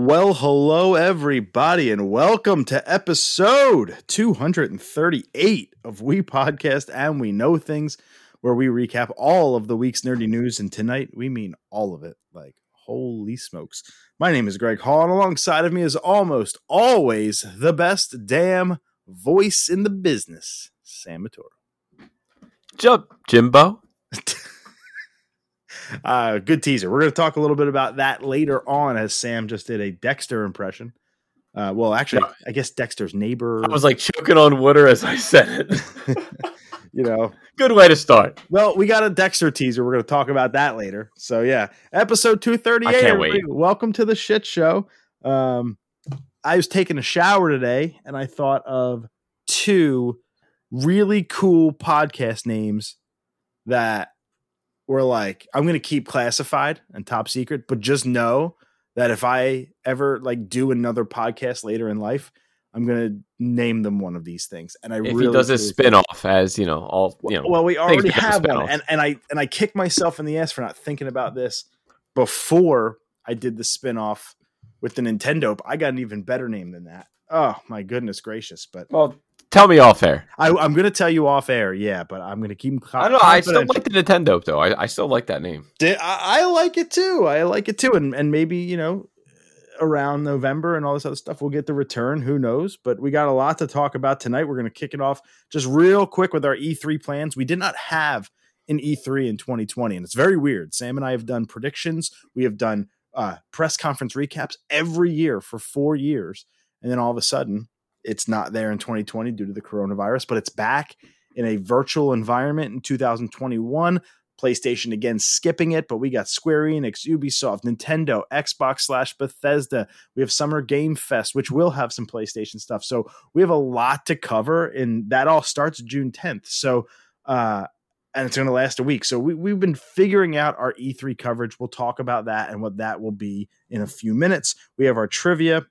Well, hello, everybody, and welcome to episode 238 of We Podcast and We Know Things, where we recap all of the week's nerdy news. And tonight, we mean all of it. Like, holy smokes. My name is Greg Hall, and alongside of me is almost always the best damn voice in the business, Sam Matoro. Jump, Jimbo. uh, good teaser. We're going to talk a little bit about that later on, as Sam just did a Dexter impression. Uh, well, actually, Yeah. I guess Dexter's neighbor. I was like choking on water as I said it. you know, Good way to start. well, we got a Dexter teaser. We're going to talk about that later. So, yeah, episode 238. I can't wait. Welcome to the shit show. Um, I was taking a shower today and I thought of two really cool podcast names that were like, I'm going to keep classified and top secret, but just know that if I ever like do another podcast later in life, I'm going to name them one of these things. And I If really he does a truly- spin off as, you know, all you know. well, we already have one, and and I and I kicked myself in the ass for not thinking about this before I did the spin-off with the Nintendo. I got an even better name than that. Oh my goodness gracious! But well, tell me off air. I, I'm going to tell you off air, yeah. But I'm going to keep. I don't know. I still like the Nintendo though. I, I still like that name. Di- I, I like it too. I like it too, and and maybe you know around November and all this other stuff, we'll get the return. Who knows? But we got a lot to talk about tonight. We're going to kick it off just real quick with our E3 plans. We did not have an E3 in 2020, and it's very weird. Sam and I have done predictions. We have done uh, press conference recaps every year for four years, and then all of a sudden, it's not there in 2020 due to the coronavirus, but it's back in a virtual environment in 2021. PlayStation again skipping it, but we got Square Enix, Ubisoft, Nintendo, Xbox slash Bethesda. We have Summer Game Fest, which will have some PlayStation stuff. So we have a lot to cover, and that all starts June 10th. So, uh, and it's going to last a week. So we, we've been figuring out our E3 coverage. We'll talk about that and what that will be in a few minutes. We have our trivia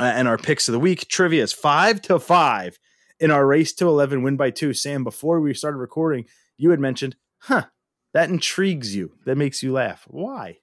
uh, and our picks of the week. Trivia is five to five in our race to 11 win by two. Sam, before we started recording, you had mentioned, huh, that intrigues you. That makes you laugh. Why?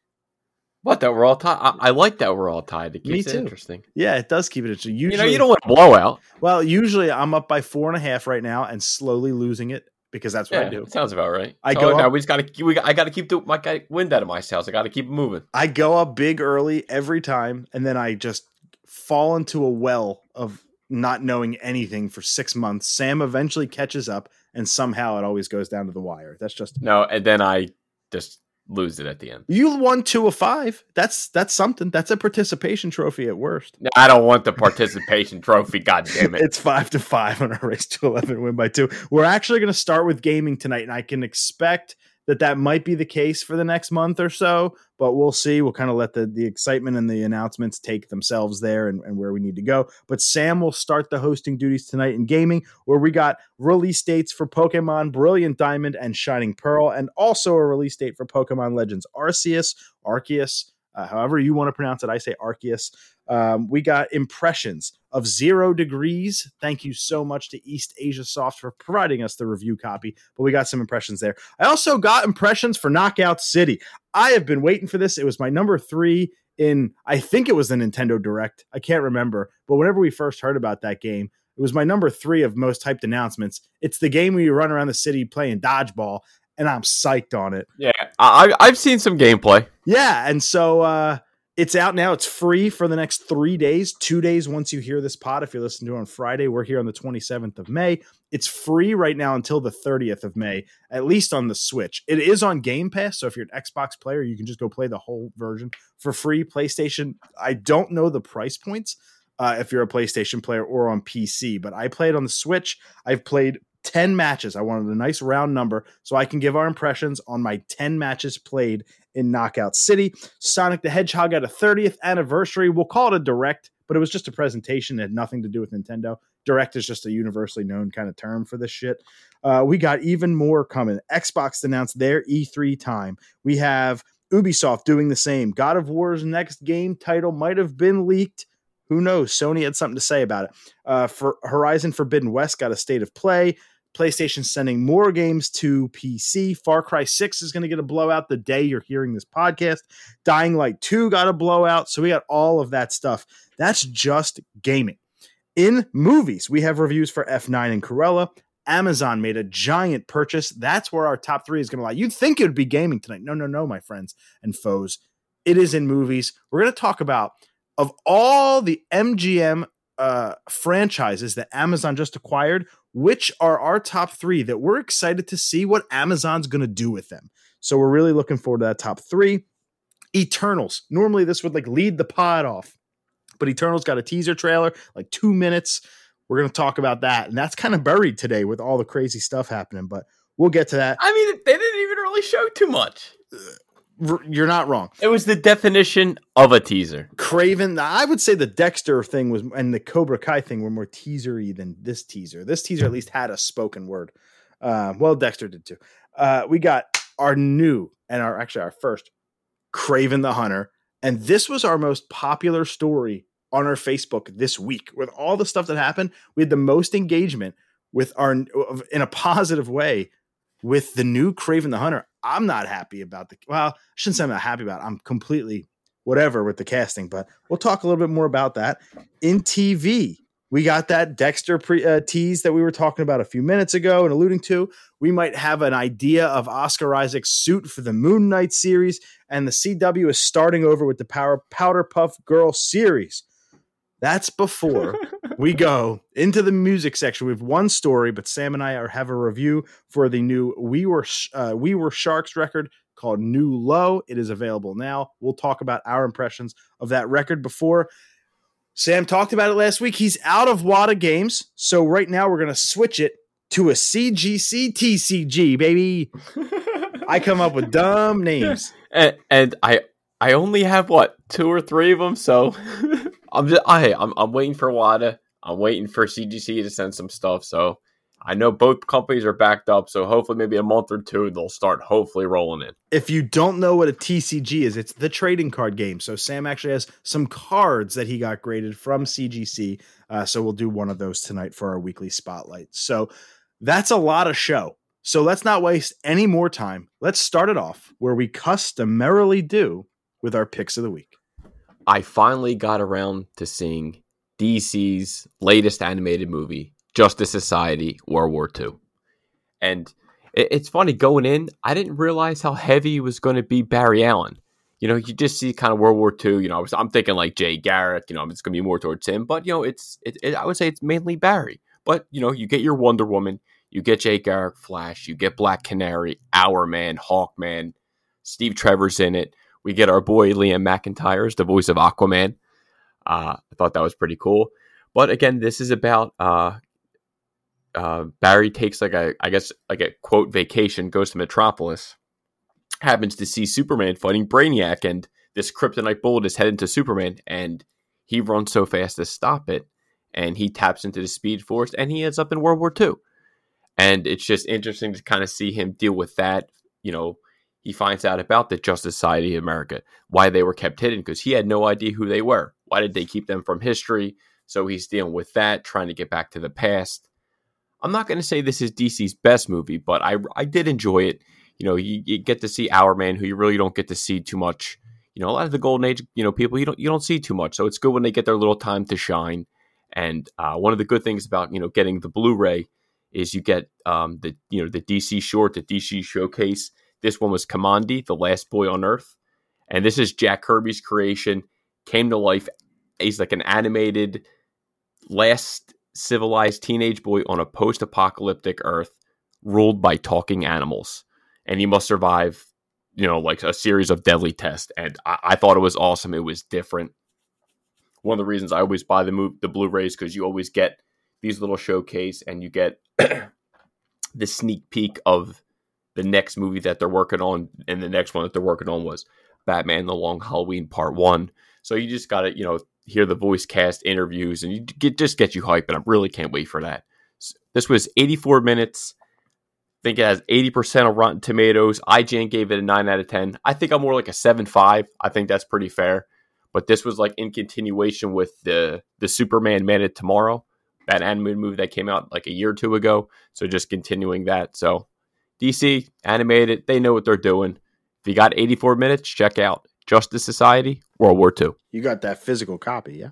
What that we're all tied. I, I like that we're all tied. It keeps it interesting. Yeah, it does keep it interesting. Usually, you know, you don't want a blowout. well, usually I'm up by four and a half right now and slowly losing it because that's what Yeah, I do. sounds about right. I So go now up- we just got to. We got, I got to keep the my wind out of my sails. I got to keep it moving. I go up big early every time, and then I just fall into a well of not knowing anything for six months. Sam eventually catches up, and somehow it always goes down to the wire. That's just No, and then I just lose it at the end. you won two of five. That's that's something. That's a participation trophy at worst. No, I don't want the participation trophy. God damn it! It's five to five on our race to eleven win by two. We're actually going to start with gaming tonight, and I can expect that that might be the case for the next month or so. But we'll see. We'll kind of let the the excitement and the announcements take themselves there and, and where we need to go. But Sam will start the hosting duties tonight in gaming, where we got release dates for Pokemon Brilliant Diamond and Shining Pearl, and also a release date for Pokemon Legends Arceus, Arceus. Uh, however you want to pronounce it, I say Arceus. Um, we got impressions of zero degrees. Thank you so much to East Asia Soft for providing us the review copy. But we got some impressions there. I also got impressions for Knockout City. I have been waiting for this. It was my number three in, I think it was the Nintendo Direct. I can't remember. But whenever we first heard about that game, it was my number three of most hyped announcements. It's the game where you run around the city playing dodgeball, and I'm psyched on it. Yeah, I, I've seen some gameplay. Yeah, and so uh it's out now. It's free for the next three days, two days once you hear this pod. If you're listening to it on Friday, we're here on the 27th of May. It's free right now until the 30th of May, at least on the Switch. It is on Game Pass, so if you're an Xbox player, you can just go play the whole version for free. PlayStation, I don't know the price points uh, if you're a PlayStation player or on PC, but I played on the Switch. I've played 10 matches. I wanted a nice round number so I can give our impressions on my 10 matches played in Knockout City. Sonic the Hedgehog had a 30th anniversary. We'll call it a direct, but it was just a presentation. It had nothing to do with Nintendo. Direct is just a universally known kind of term for this shit. Uh, we got even more coming. Xbox announced their E3 time. We have Ubisoft doing the same. God of War's next game title might have been leaked. Who knows? Sony had something to say about it. Uh, for Horizon Forbidden West got a state of play. PlayStation sending more games to PC. Far Cry 6 is going to get a blowout the day you're hearing this podcast. Dying Light 2 got a blowout. So we got all of that stuff. That's just gaming. In movies, we have reviews for F9 and Cruella. Amazon made a giant purchase. That's where our top three is going to lie. You'd think it would be gaming tonight. No, no, no, my friends and foes. It is in movies. We're going to talk about of all the MGM uh, franchises that Amazon just acquired, which are our top three that we're excited to see what Amazon's going to do with them. So we're really looking forward to that top three. Eternals. Normally, this would like lead the pod off, but Eternals got a teaser trailer, like two minutes. We're going to talk about that. And that's kind of buried today with all the crazy stuff happening, but we'll get to that. I mean, they didn't even really show too much. Uh, You're not wrong. It was the definition of a teaser. Craven, I would say the Dexter thing was, and the Cobra Kai thing were more teasery than this teaser. This teaser at least had a spoken word. Uh, well, Dexter did too. Uh, we got our new and our actually our first Kraven the Hunter, and this was our most popular story on our Facebook this week. With all the stuff that happened, we had the most engagement with our in a positive way with the new Kraven the Hunter. I'm not happy about the well, I shouldn't say I'm not happy about. It. I'm completely whatever with the casting, but we'll talk a little bit more about that in TV. We got that Dexter pre, uh, tease that we were talking about a few minutes ago and alluding to. We might have an idea of Oscar Isaac's suit for the Moon Knight series, and the CW is starting over with the Power Powder Puff Girl series. That's before we go into the music section. We have one story, but Sam and I are have a review for the new We Were uh, We Were Sharks record called New Low. It is available now. We'll talk about our impressions of that record before. Sam talked about it last week. He's out of WATA games, so right now we're going to switch it to a CGC TCG, baby. I come up with dumb names, and, and I I only have what two or three of them, so I'm just I I'm I'm waiting for WATA. I'm waiting for CGC to send some stuff. So I know both companies are backed up. So hopefully, maybe a month or two, they'll start hopefully rolling in. If you don't know what a TCG is, it's the trading card game. So Sam actually has some cards that he got graded from CGC. Uh, so we'll do one of those tonight for our weekly spotlight. So that's a lot of show. So let's not waste any more time. Let's start it off where we customarily do with our picks of the week. I finally got around to seeing DC's latest animated movie, Justice Society World War II. And it's funny going in, I didn't realize how heavy was going to be Barry Allen. You know, you just see kind of World War II. You know, I was, I'm thinking like Jay Garrick. You know, it's going to be more towards him, but you know, it's it, it, I would say it's mainly Barry. But you know, you get your Wonder Woman, you get Jay Garrick, Flash, you get Black Canary, Hourman, Hawkman, Steve Trevor's in it. We get our boy Liam McIntyre the voice of Aquaman. Uh, I thought that was pretty cool. But again, this is about uh, uh, Barry takes like a, I guess, like a quote vacation, goes to Metropolis, happens to see Superman fighting Brainiac, and this kryptonite bullet is headed to Superman, and he runs so fast to stop it, and he taps into the Speed Force, and he ends up in World War II. And it's just interesting to kind of see him deal with that, you know, he finds out about the Justice Society of America, why they were kept hidden, because he had no idea who they were. Why did they keep them from history? So he's dealing with that, trying to get back to the past. I'm not going to say this is DC's best movie, but I, I did enjoy it. You know, you, you get to see Hourman, who you really don't get to see too much. You know, a lot of the Golden Age, you know, people you don't you don't see too much. So it's good when they get their little time to shine. And uh, one of the good things about you know getting the Blu-ray is you get um, the you know the DC short, the DC showcase this one was Kamandi, the last boy on Earth. And this is Jack Kirby's creation, came to life. He's like an animated last civilized teenage boy on a post apocalyptic Earth ruled by talking animals. And he must survive, you know, like a series of deadly tests. And I, I thought it was awesome. It was different. One of the reasons I always buy the move, the Blu-rays because you always get these little showcase and you get the sneak peek of the next movie that they're working on and the next one that they're working on was Batman the Long Halloween Part 1. So you just got to, you know, hear the voice cast interviews and you get just get you hyped and I really can't wait for that. This was 84 minutes. I think it has 80% of Rotten Tomatoes. IGN gave it a 9 out of 10. I think I'm more like a 7.5. I think that's pretty fair. But this was like in continuation with the the Superman Man of Tomorrow that animated movie that came out like a year or two ago. So just continuing that. So DC animated, they know what they're doing. If you got 84 minutes, check out Justice Society, World War II. You got that physical copy, yeah?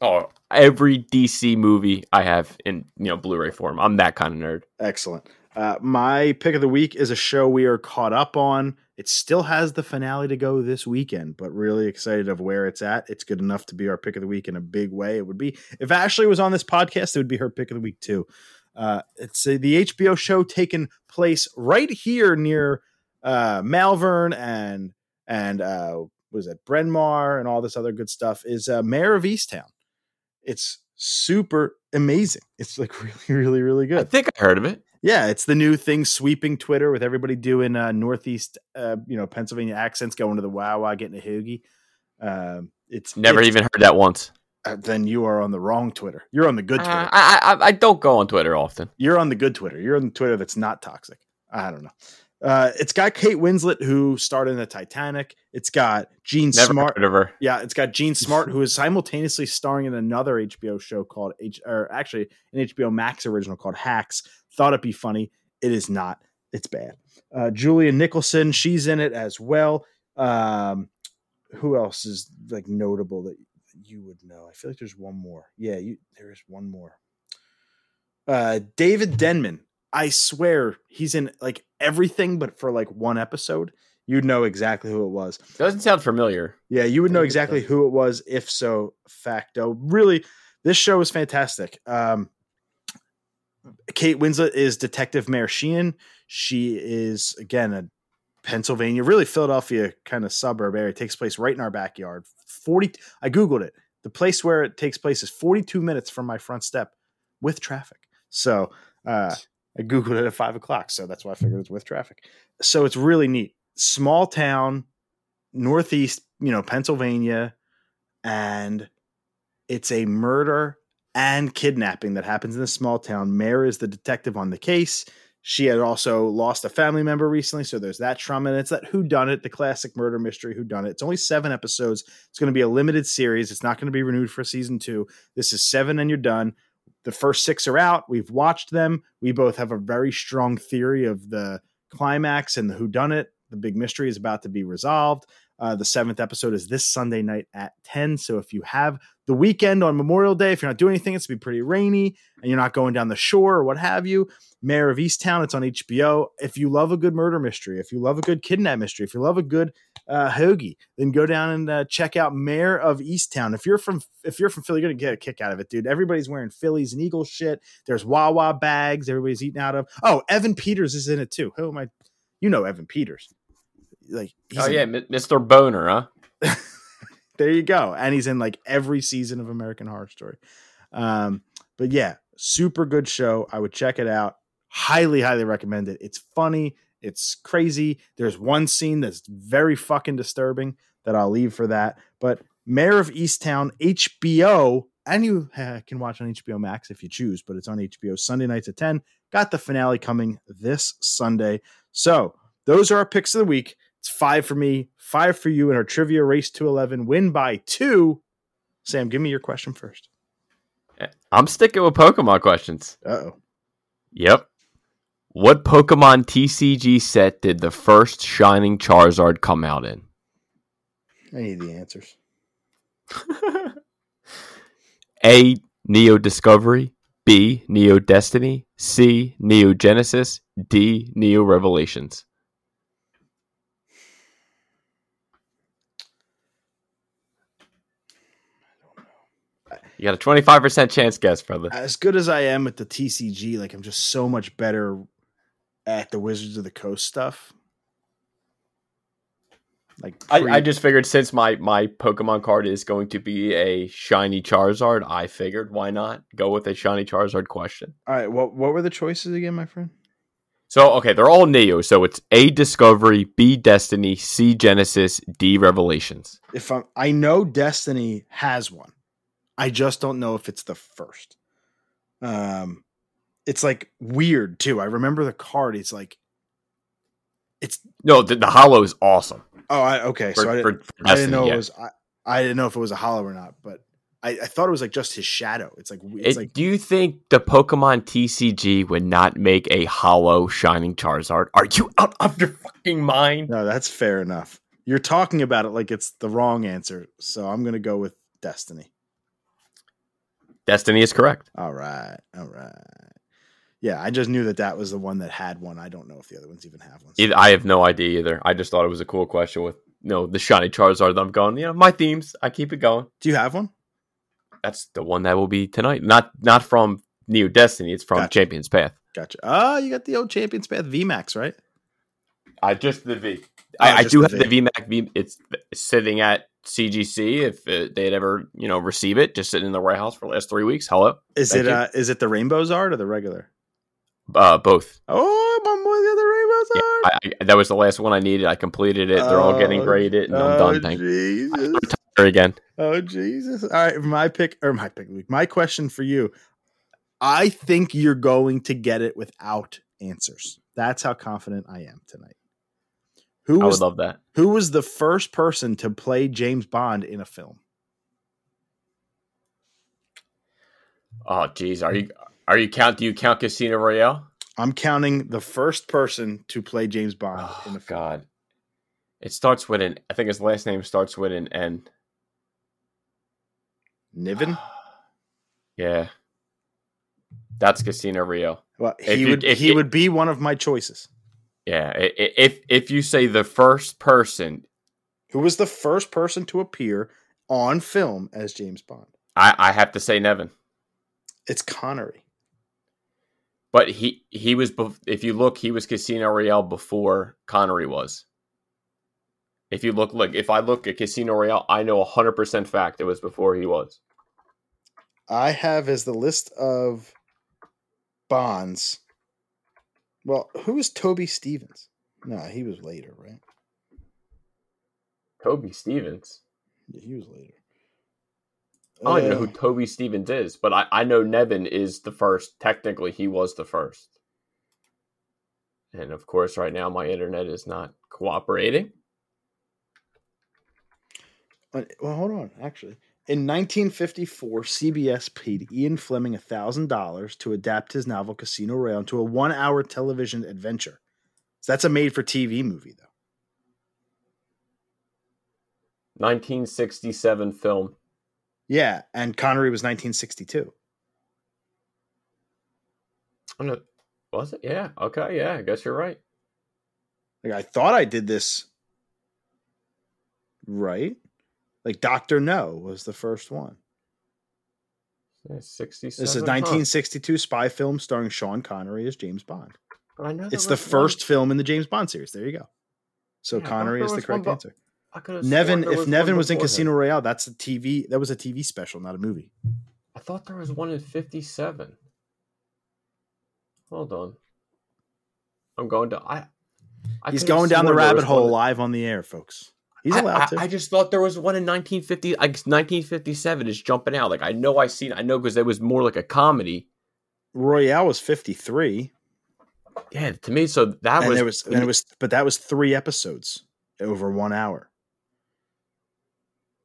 Oh, every DC movie I have in you know Blu-ray form. I'm that kind of nerd. Excellent. Uh, my pick of the week is a show we are caught up on. It still has the finale to go this weekend, but really excited of where it's at. It's good enough to be our pick of the week in a big way. It would be if Ashley was on this podcast, it would be her pick of the week too. Uh, it's uh, the HBO show taking place right here near uh, Malvern and and uh, was it Bryn Mawr and all this other good stuff. Is uh, Mare of Easttown. It's super amazing. It's like really, really, really good. I think I heard of it. Yeah, it's the new thing sweeping Twitter with everybody doing uh, Northeast, uh, you know, Pennsylvania accents, going to the Wawa, getting a hoagie. Um, it's never it's, even heard that once. Uh, then you are on the wrong Twitter. You're on the good Twitter. Uh, I, I I don't go on Twitter often. You're on the good Twitter. You're on the Twitter that's not toxic. I don't know. Uh, it's got Kate Winslet who starred in the Titanic. It's got Jean Never Smart. heard of her. Yeah, it's got Jean Smart who is simultaneously starring in another HBO show called H, or actually an HBO Max original called Hacks. Thought it'd be funny. It is not. It's bad. Uh, Julia Nicholson, she's in it as well. Um, who else is like notable that you would know? I feel like there's one more. Yeah, you there is one more. Uh, David Denman. I swear he's in like everything, but for like one episode, you'd know exactly who it was. Doesn't sound familiar. Yeah, you would know exactly who it was if so facto. Really, this show is fantastic. Um, Kate Winslet is Detective Mare Sheehan. She is again a Pennsylvania, really Philadelphia kind of suburb area. It takes place right in our backyard. Forty. I googled it. The place where it takes place is forty-two minutes from my front step with traffic. So uh, I googled it at five o'clock. So that's why I figured it's with traffic. So it's really neat. Small town, northeast, you know, Pennsylvania, and it's a murder and kidnapping that happens in this small town. Mare is the detective on the case. She had also lost a family member recently, so there's that trauma. And it's that who done it, the classic murder mystery who done it. It's only seven episodes. It's going to be a limited series. It's not going to be renewed for season two. This is seven, and you're done. The first six are out. We've watched them. We both have a very strong theory of the climax and the who done it. The big mystery is about to be resolved. Uh, the seventh episode is this Sunday night at 10. So if you have the weekend on Memorial Day, if you're not doing anything, it's going to be pretty rainy and you're not going down the shore or what have you. Mare of Easttown, it's on HBO. If you love a good murder mystery, if you love a good kidnap mystery, if you love a good uh, hoagie, then go down and uh, check out Mare of Easttown. If you're from if you're from Philly, you're gonna get a kick out of it, dude. Everybody's wearing Phillies and Eagles shit. There's Wawa bags. Everybody's eating out of. Oh, Evan Peters is in it too. Who am I? You know Evan Peters. Like, he's Oh yeah, Mr. Boner, huh? there you go. And he's in like every season of American Horror Story. Um, but yeah, super good show. I would check it out. Highly, highly recommend it. It's funny. It's crazy. There's one scene that's very fucking disturbing that I'll leave for that. But Mare of Easttown, HBO, and you uh, can watch on HBO Max if you choose, but it's on HBO Sunday nights at 10. Got the finale coming this Sunday. So those are our picks of the week. It's five for me, five for you in our trivia race to 11. Win by two. Sam, give me your question first. I'm sticking with Pokemon questions. Uh oh. Yep. What Pokemon TCG set did the first Shining Charizard come out in? I need the answers. A. Neo Discovery. B. Neo Destiny. C. Neo Genesis. D. Neo Revelations. You got a 25% chance guess, brother. As good as I am at the TCG, like I'm just so much better at the Wizards of the Coast stuff. Like I, I just figured since my, my Pokemon card is going to be a shiny Charizard, I figured why not go with a shiny Charizard question. all right. What what were the choices again, my friend? So okay, they're all Neo. So it's A Discovery, B Destiny, C Genesis, D Revelations. If I'm, I know Destiny has one, I just don't know if it's the first. Um, it's like weird too. I remember the card. It's like, it's No, the, the Hollow is awesome. oh, I, okay. For, so I, didn't- for I didn't know yeah. it was. I, I didn't know if it was a hollow or not, but I, I thought it was like just his shadow. It's like it's It- like do you think the Pokemon TCG would not make a hollow Shining Charizard? Are you out of your fucking mind? no, that's fair enough. You're talking about it like it's the wrong answer, so I'm gonna go with Destiny. Destiny is correct. All right, all right. Yeah, I just knew that that was the one that had one. I don't know if the other ones even have one. It, I have no idea either. I just thought it was a cool question with you know the shiny Charizard. That I'm going. You know my themes. I keep it going. Do you have one? That's the one that will be tonight. Not not from Neo Destiny. It's from Gotcha. Champion's Path. Gotcha. Ah, you got the old Champions Path VMAX, right? I just the V. Oh, I, I do the have the VMAX. V, it's sitting at CGC. If uh, they'd ever you know receive it, just sitting in the warehouse for the last three weeks. Hello. Is Thank it uh is it the Rainbows art or the regular? Uh, both. Oh, my boy, the other Rainbows Yeah, art. I, I, that was the last one I needed. I completed it. They're all getting Oh, graded, and I'm oh, done. Thank you. Again. Oh Jesus! All right, my pick or my pick. My question for you: I think you're going to get it without answers. That's how confident I am tonight. Who I was would love that. who was the first person to play James Bond in a film? Oh, geez, are you are you count? Do you count Casino Royale? I'm counting the first person to play James Bond oh, in Oh a film. God, it starts with an. I think his last name starts with an N. Niven. Yeah, that's Casino Royale. Well, If he you- would if he you- would be one of my choices. Yeah, if if you say the first person, Who was the first person to appear on film as James Bond? I, I have to say Niven. It's Connery. But he he was. If you look, he was Casino Royale before Connery was. If you look, like if I look at Casino Royale, I know hundred percent fact it was before he was. I have as the list of Bonds. Well, who is Toby Stephens? No, he was later, right? Toby Stephens. Yeah, he was later. I don't even know Uh, who Toby Stephens is, but I, I know Niven is the first. Technically, he was the first. And of course, right now my internet is not cooperating. Uh, Well, hold on. Actually, in 1954, CBS paid Ian Fleming $1,000 to adapt his novel Casino Royale into a one hour television adventure. So that's a made for TV movie, though. 1967 film. Yeah. And Connery was 1962. Oh, no. Was it? Yeah. Okay. Yeah. I guess you're right. Like, I thought I did this right. Like, Dr. No was the first one. 67. This is a huh. 1962 spy film starring Sean Connery as James Bond. But I know It's the first film in the James Bond series. There you go. So Yeah, Connery is the was one correct answer. Niven, if Niven was in Casino him. Royale, that's a TV. That was a TV special, not a movie. I thought there was one in 57. Hold on. I'm going to. I. I He's going down the rabbit hole live on the air, folks. He's I- allowed I, to. I just thought there was one in 1950. Like 1957 is jumping out. Like I know I seen. I know because it was more like a comedy. Royale was 53, Yeah, to me. So that and was. was, and it was, but that was three episodes over one hour.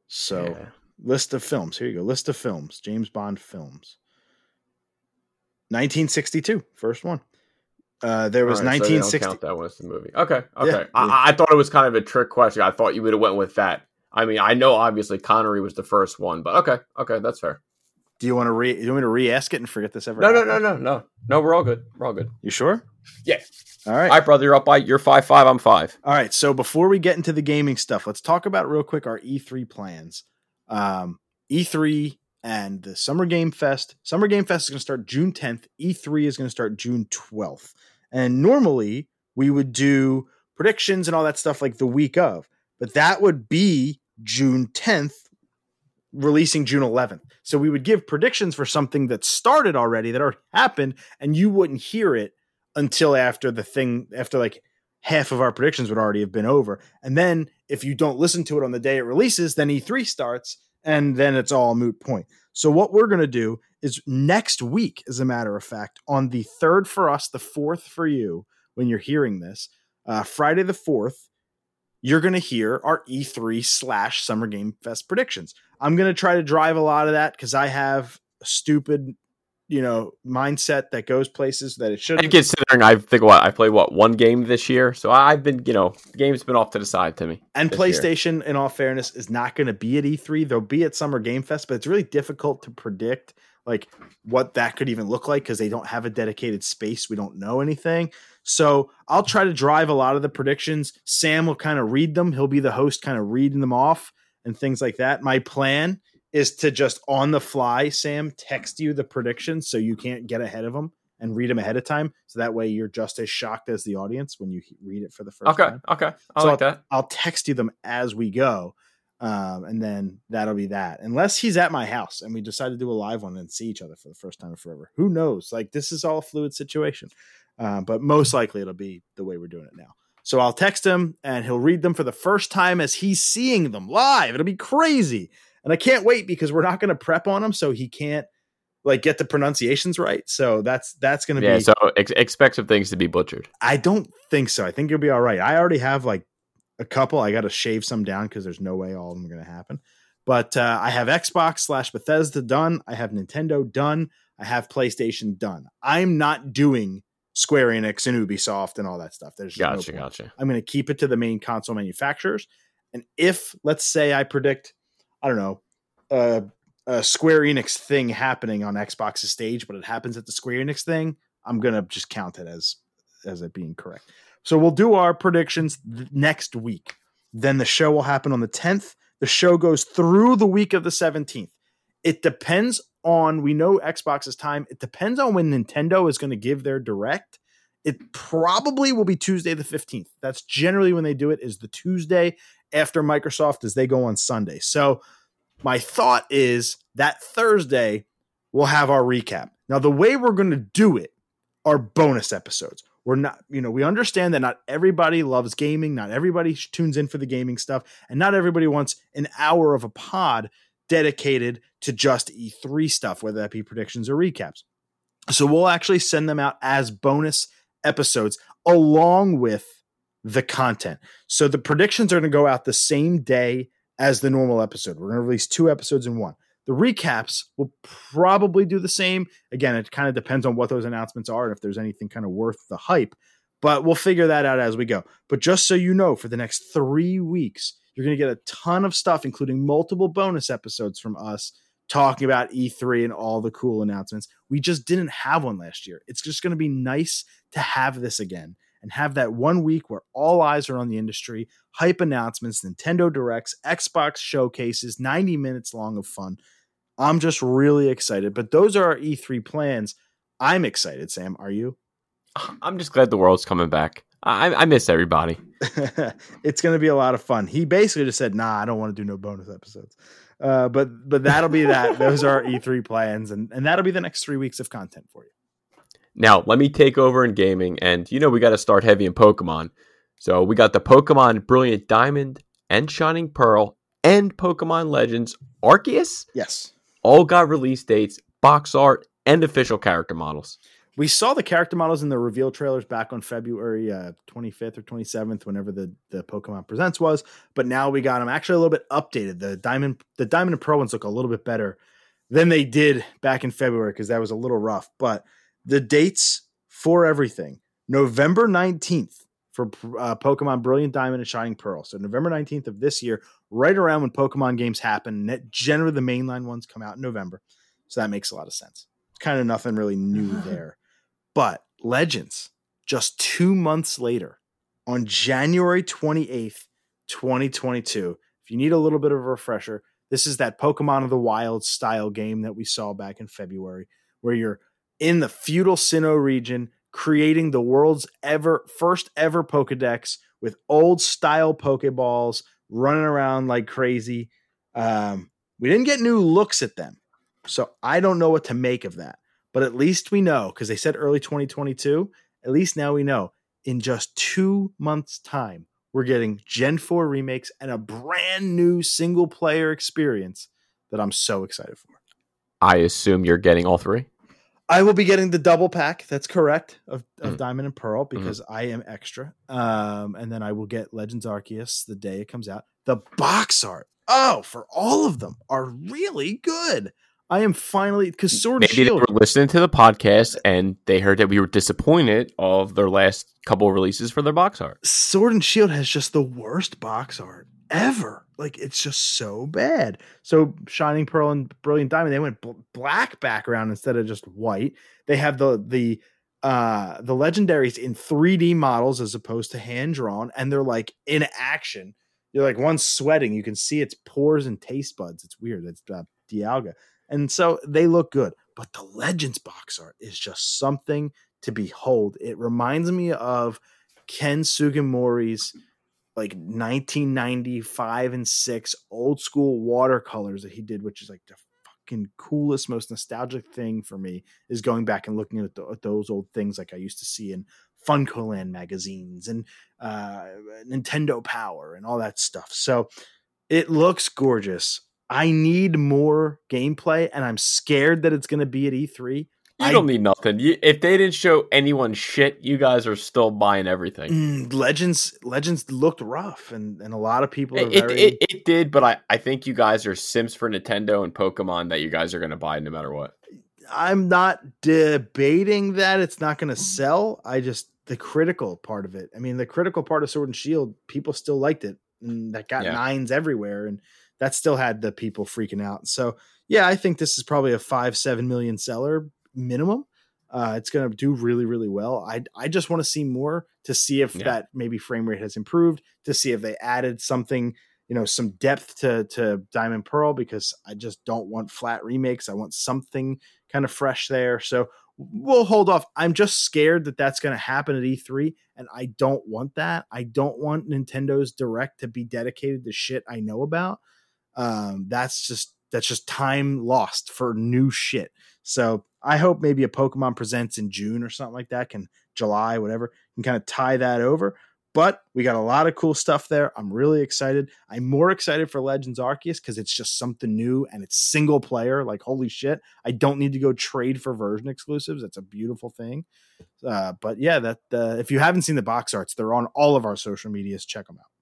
So yeah. list of films. Here you go. List of films. James Bond films. 1962, first one. Uh, there was right, so they don't 1960. count that one as the movie. Okay, okay. Yeah, I, yeah. I thought it was kind of a trick question. I thought you would have went with that. I mean, I know obviously Connery was the first one, but okay, okay, that's fair. Do you want to re? Do You want me to re-ask it and forget this ever? No, no, happened? no, no, no, no. We're all good. We're all good. You sure? Yeah. All right. All right, brother. You're up by. You're five five. I'm five. All right. So before we get into the gaming stuff, let's talk about real quick our E3 plans. Um, E3 and the Summer Game Fest. Summer Game Fest is going to start June 10th. E3 is going to start June 12th. And normally we would do predictions and all that stuff like the week of, but that would be June 10th, releasing June 11th. So we would give predictions for something that started already, that already happened, and you wouldn't hear it until after the thing, after like half of our predictions would already have been over. And then if you don't listen to it on the day it releases, then E3 starts and then it's all moot point. So what we're going to do is next week, as a matter of fact, on the third for us, the fourth for you, when you're hearing this, uh, Friday the 4th, you're going to hear our E3 slash Summer Game Fest predictions. I'm gonna try to drive a lot of that because I have a stupid, you know, mindset that goes places that it shouldn't. And considering I think what I played what one game this year, so I've been you know the game's been off to the side to me. And this year. PlayStation, in all fairness, is not going to be at E3. They'll be at Summer Game Fest, but it's really difficult to predict like what that could even look like because they don't have a dedicated space. We don't know anything. So I'll try to drive a lot of the predictions. Sam will kind of read them. He'll be the host, kind of reading them off and things like that. My plan is to just on the fly, Sam, text you the predictions so you can't get ahead of them and read them ahead of time. So that way you're just as shocked as the audience when you read it for the first Okay, time. okay, okay. I So like that. I'll text you them as we go. Um, and then that'll be that. Unless he's at my house and we decide to do a live one and see each other for the first time in forever. Who knows? Like this is all a fluid situation. Um, but most likely it'll be the way we're doing it now. So I'll text him and he'll read them for the first time as he's seeing them live. It'll be crazy. And I can't wait because we're not going to prep on him so he can't like get the pronunciations right. So that's that's going to Yeah, be so ex- expect some things to be butchered. I don't think so. I think you'll be all right. I already have like a couple. I got to shave some down because there's no way all of them are going to happen. But uh, I have Xbox slash Bethesda done. I have Nintendo done. I have PlayStation done. I'm not doing Square Enix and Ubisoft and all that stuff. There's just no Gotcha, gotcha. I'm going to keep it to the main console manufacturers. And if, let's say, I predict, I don't know, uh, a Square Enix thing happening on Xbox's stage, but it happens at the Square Enix thing, I'm to just count it as as it being correct. So we'll do our predictions th- next week. Then the show will happen on the 10th. The show goes through the week of the 17th. It depends on we know Xbox's time. It depends on when Nintendo is going to give their direct. It probably will be Tuesday the 15th. That's generally when they do it is the Tuesday after Microsoft as they go on Sunday. So my thought is that Thursday we'll have our recap. Now the way we're going to do it are bonus episodes. We're not, you know, we understand that not everybody loves gaming, not everybody tunes in for the gaming stuff, and not everybody wants an hour of a pod dedicated to just E3 stuff, whether that be predictions or recaps. So we'll actually send them out as bonus episodes along with the content. So the predictions are going to go out the same day as the normal episode. We're going to release two episodes in one. The recaps will probably do the same. Again, it kind of depends on what those announcements are and if there's anything kind of worth the hype, but we'll figure that out as we go. But just so you know, for the next three weeks, you're going to get a ton of stuff, including multiple bonus episodes from us talking about E3 and all the cool announcements. We just didn't have one last year. It's just going to be nice to have this again and have that one week where all eyes are on the industry, hype announcements, Nintendo Directs, Xbox showcases, 90 minutes long of fun. I'm just really excited. But those are our E3 plans. I'm excited, Sam. Are you? I'm just glad the world's coming back. I, I miss everybody. it's going to be a lot of fun. He basically just said, "Nah, I don't want to do no bonus episodes." Uh, but but that'll be that. Those are our E3 plans, and and that'll be the next three weeks of content for you. Now, let me take over in gaming, and you know we got to start heavy in Pokemon. So we got the Pokemon Brilliant Diamond and Shining Pearl and Pokemon Legends Arceus. Yes, All got release dates, box art, and official character models. we saw the character models in the reveal trailers back on February uh, 25th or 27th, whenever the the Pokemon Presents was. But now we got them actually a little bit updated. The diamond the diamond and pearl ones look a little bit better than they did back in February because that was a little rough. But the dates for everything November 19th for uh, Pokemon Brilliant Diamond and Shining Pearl. So November 19th of this year, right around when Pokemon games happen. And that generally the mainline ones come out in November. So that makes a lot of sense. It's kind of nothing really new there. But Legends, just two months later, on January 28th, 2022, if you need a little bit of a refresher, this is that Pokemon of the Wild style game that we saw back in February, where you're in the feudal Sinnoh region creating the world's ever first ever Pokedex with old style Pokeballs running around like crazy. Um, we didn't get new looks at them. So I don't know what to make of that. But at least we know because they said early 2022. At least now we know in just two months' time, we're getting Gen 4 remakes and a brand new single player experience that I'm so excited for. I assume you're getting all three. I will be getting the double pack. That's correct of, of Mhm. Diamond and Pearl because I am extra. Um, and then I will get Legends Arceus the day it comes out. The box art oh, for all of them are really good. I am finally because Sword Maybe and Shield. they were listening to the podcast and they heard that we were disappointed of their last couple of releases for their box art. Sword and Shield has just the worst box art ever. Like it's just so bad. So Shining Pearl and Brilliant Diamond, they went bl- black background instead of just white. They have the the uh the legendaries in 3D models as opposed to hand drawn, and they're like in action. You're like one's sweating. You can see its pores and taste buds. It's weird. It's uh, Dialga, and so they look good. But the Legends box art is just something to behold. It reminds me of Ken Sugimori's like 1995 and 6 old school watercolors that he did which is like the fucking coolest most nostalgic thing for me is going back and looking at, the, at those old things like I used to see in Funcoland magazines and uh, Nintendo Power and all that stuff. So it looks gorgeous. I need more gameplay and I'm scared that it's going to be at E3 You I- don't need nothing. You, if they didn't show anyone shit, you guys are still buying everything. Mm, Legends Legends looked rough, and, and a lot of people are It, it, it, it did, but I, I think you guys are Sims for Nintendo and Pokemon that you guys are going to buy no matter what. I'm not debating that it's not going to sell. I just the critical part of it. I mean, the critical part of Sword and Shield, people still liked it, and that got Yeah. nines everywhere, and that still had the people freaking out. So yeah, I think this is probably a five seven million seller minimum. Uh, it's going to do really really well. I I just want to see more to see if Yeah. that maybe frame rate has improved, to see if they added something you know some depth to to Diamond Pearl because I just don't want flat remakes. I want something kind of fresh there. So we'll hold off. I'm just scared that that's going to happen at E3, and I don't want that. I don't want Nintendo's Direct to be dedicated to shit I know about. Um, that's just that's just time lost for new shit. So I hope maybe a Pokemon Presents in June or something like that, can July, whatever, can kind of tie that over. But we got a lot of cool stuff there. I'm really excited. I'm more excited for Legends Arceus because it's just something new and it's single player. Like, holy shit. I don't need to go trade for version exclusives. That's a beautiful thing. Uh, but yeah, that uh, if you haven't seen the box arts, they're on all of our social medias. Check them out.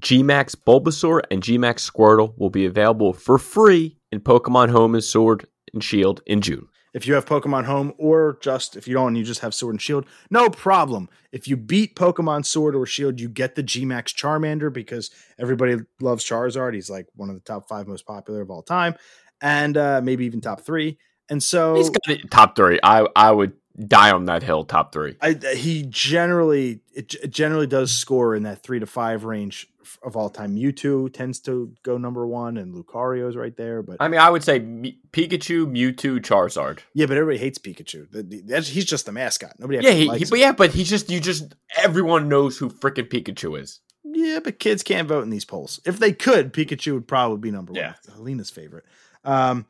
Gmax Bulbasaur and Gmax Squirtle will be available for free in Pokemon Home and Sword and Shield in June. If you have Pokemon Home or just if you don't, you just have Sword and Shield, no problem. If you beat Pokemon Sword or Shield, you get the Gmax Charmander because everybody loves Charizard. He's like one of the top five most popular of all time, and uh, maybe even top three. And so He's got it top three. I I would die on that hill. Top three. I, he generally it, it generally does score in that three to five range of all time. Mewtwo tends to go number one, and Lucario's right there. But I mean, I would say Pikachu, Mewtwo, Charizard. yeah, but everybody hates Pikachu. The- the- that's, he's just the mascot. Nobody Yeah, he, he- but yeah, but he's just you just everyone knows who freaking Pikachu is. Yeah, but kids can't vote in these polls. If they could, Pikachu would probably be number Yeah. one. Helena's favorite. Um,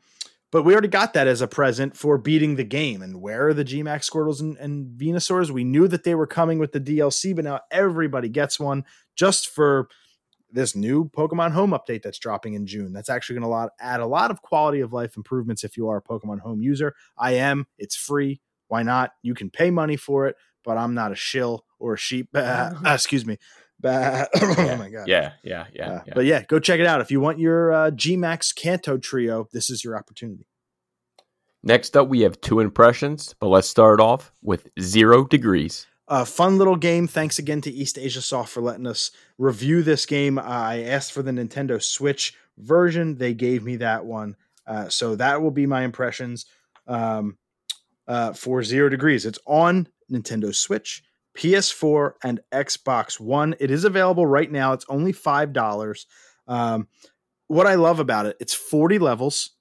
but we already got that as a present for beating the game. And where are the Gmax Squirtles and, and Venusaurs? We knew that they were coming with the DLC, but now everybody gets one just for this new Pokemon Home update that's dropping in June. That's actually going to add a lot of quality of life improvements if you are a Pokemon Home user. I am. It's free. Why not? You can pay money for it, but I'm not a shill or a sheep. Uh, excuse me. Bah. oh my god. Yeah, yeah, yeah. Uh, yeah. But yeah, go check it out. If you want your uh, Gmax Kanto trio, this is your opportunity. Next up, we have two impressions, but let's start off with zero degrees. A fun little game. Thanks again to East Asia Soft for letting us review this game. I asked for the Nintendo Switch version. They gave me that one. Uh, so that will be my impressions um, uh, for Zero Degrees. It's on Nintendo Switch, PS4, and Xbox One. It is available right now. It's only $5. Um, what I love about it, it's 40 levels.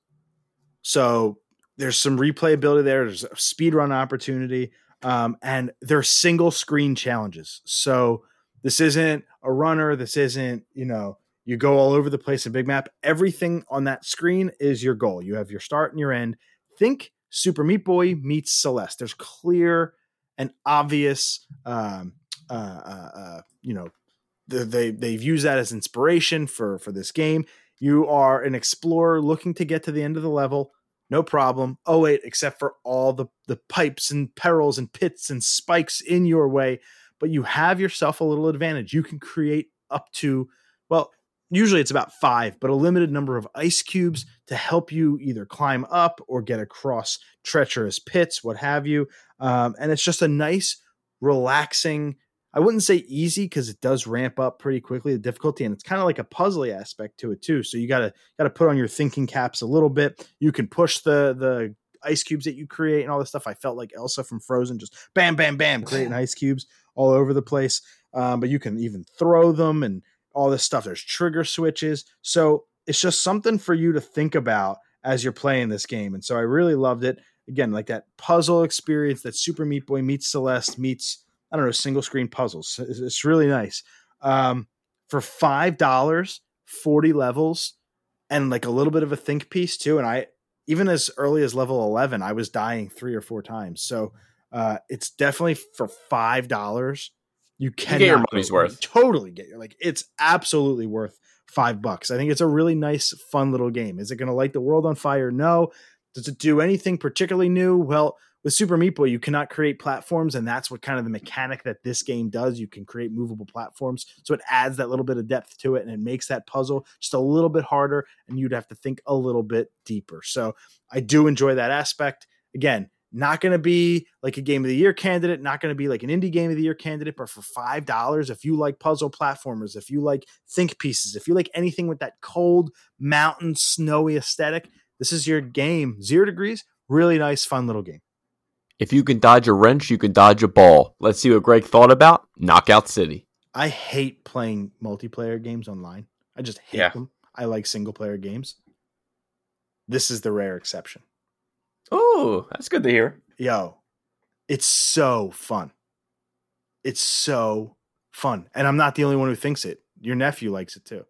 So there's some replayability there. There's a speed run opportunity um, and they're single screen challenges. So this isn't a runner. This isn't you know you go all over the place in big map. Everything on that screen is your goal. You have your start and your end. Think Super Meat Boy meets Celeste. There's clear and obvious, um, uh, uh, uh, you know, they they've used that as inspiration for for this game. You are an explorer looking to get to the end of the level no problem. Oh wait, except for all the the pipes and perils and pits and spikes in your way, but you have yourself a little advantage. You can create up to well, usually it's about five, but a limited number of ice cubes to help you either climb up or get across treacherous pits, what have you. Um, and it's just a nice, relaxing. I wouldn't say easy because it does ramp up pretty quickly the difficulty, and it's kind of like a puzzly aspect to it too. So you gotta gotta put on your thinking caps a little bit. You can push the the ice cubes that you create and all this stuff. I felt like Elsa from Frozen, just bam, bam, bam, creating ice cubes all over the place. Um, but you can even throw them and all this stuff. There's trigger switches. So it's just something for you to think about as you're playing this game. And so I really loved it. Again, like that puzzle experience that Super Meat Boy meets Celeste meets, I don't know, single screen puzzles. It's, it's really nice. Um, for $5, 40 levels, and like a little bit of a think piece too. And I, even as early as level 11, I was dying three or four times. So uh, it's definitely for $5 you can get your money's worth. Totally get your like it's absolutely worth five bucks. I think it's a really nice, fun little game. Is it going to light the world on fire? No. Does it do anything particularly new? Well, with Super Meat Boy, you cannot create platforms, and that's what kind of the mechanic that this game does. You can create movable platforms, so it adds that little bit of depth to it, and it makes that puzzle just a little bit harder, and you'd have to think a little bit deeper. So I do enjoy that aspect. Again, not going to be like a game of the year candidate, not going to be like an indie game of the year candidate, but for $5, if you like puzzle platformers, if you like think pieces, if you like anything with that cold mountain snowy aesthetic, this is your game. 0 degrees, really nice fun little game. If you can dodge a wrench, you can dodge a ball. Let's see what Greg thought about Knockout City. I hate playing multiplayer games online. I just hate yeah. them. I like single player games. This is the rare exception. Oh, that's good to hear. Yo, it's so fun. It's so fun. And I'm not the only one who thinks it. Your nephew likes it too.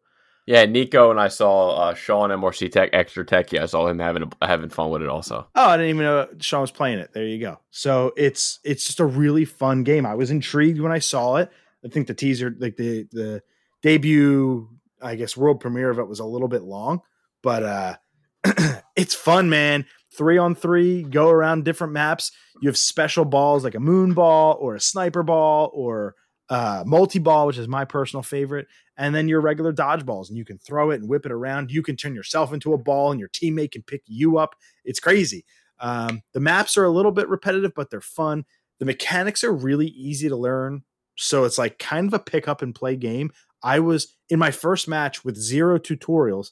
Yeah, Nico and I saw uh, Sean MRC Tech Extra Tech. Yeah, I saw him having a, having fun with it also. Oh, I didn't even know Sean was playing it. There you go. So it's it's just a really fun game. I was intrigued when I saw it. I think the teaser, like the the debut, I guess world premiere of it was a little bit long, but uh it's fun, man three on three, go around different maps. You have special balls like a moon ball or a sniper ball or uh, multi ball, which is my personal favorite, and then your regular dodgeballs, and you can throw it and whip it around. You can turn yourself into a ball, and your teammate can pick you up. It's crazy. Um, the maps are a little bit repetitive, but they're fun. The mechanics are really easy to learn, so it's like kind of a pick up and play game. I was in my first match with zero tutorials.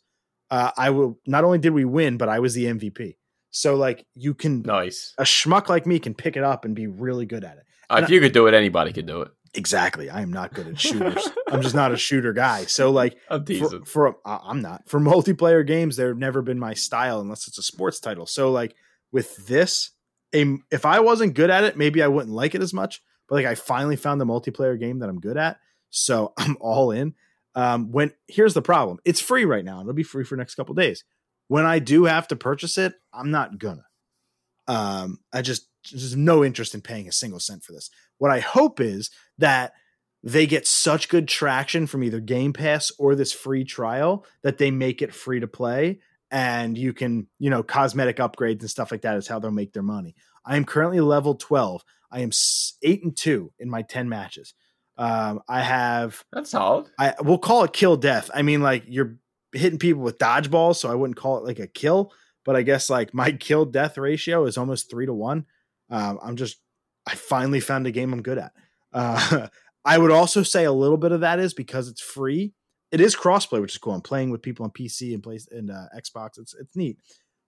Uh, I will not only did we win, but I was the MVP. So like you can nice a schmuck like me can pick it up and be really good at it. Uh, if you could do it, anybody could do it. Exactly. I am not good at shooters. I'm just not a shooter guy. So like I'm for, for uh, I'm not for multiplayer games. They've never been my style unless it's a sports title. So like with this, a, if I wasn't good at it, maybe I wouldn't like it as much. But like I finally found the multiplayer game that I'm good at, so I'm all in. Um, when here's the problem, it's free right now. It'll be free for next couple days when I do have to purchase it, I'm not gonna. Um, I just there's no interest in paying a single cent for this. What I hope is that they get such good traction from either Game Pass or this free trial that they make it free to play and you can, you know, cosmetic upgrades and stuff like that is how they'll make their money. I am currently level 12. I am 8 and 2 in my 10 matches. Um, I have That's solid. I we'll call it kill death. I mean like you're hitting people with dodgeballs, so I wouldn't call it like a kill. But I guess like my kill death ratio is almost three to one. Um, I'm just I finally found a game I'm good at. Uh, I would also say a little bit of that is because it's free. It is crossplay, which is cool. I'm playing with people on PC and place and uh, Xbox. It's it's neat.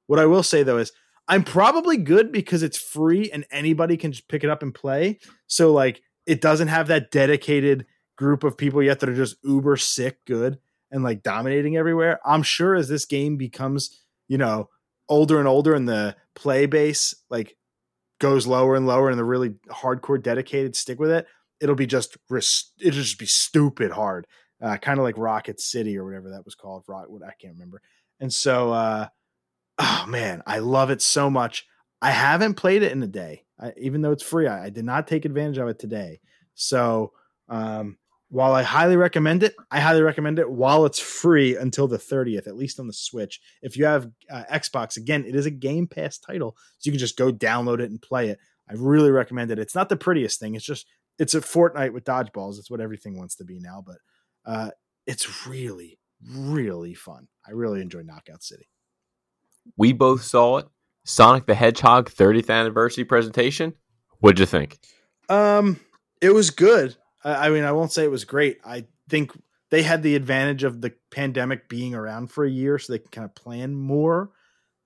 What I will say though is I'm probably good because it's free and anybody can just pick it up and play. So like it doesn't have that dedicated group of people yet that are just uber sick good and like dominating everywhere. I'm sure as this game becomes, you know, older and older and the play base like goes lower and lower and the really hardcore dedicated stick with it, it'll be just it'll just be stupid hard. Uh, kind of like Rocket City or whatever that was called. Rock, I can't remember. And so, uh, oh man, I love it so much. I haven't played it in a day, I, even though it's free. I, I, did not take advantage of it today. So, um, while I highly recommend it, I highly recommend it while it's free until the 30th, at least on the Switch. If you have uh, Xbox, again, it is a Game Pass title, so you can just go download it and play it. I really recommend it. It's not the prettiest thing. It's just it's a Fortnite with dodgeballs. It's what everything wants to be now, but uh, it's really, really fun. I really enjoy Knockout City. We both saw it. Sonic the Hedgehog 30th anniversary presentation. What'd you think? Um, it was good. I, I mean, I won't say it was great. I think they had the advantage of the pandemic being around for a year, so they can kind of plan more.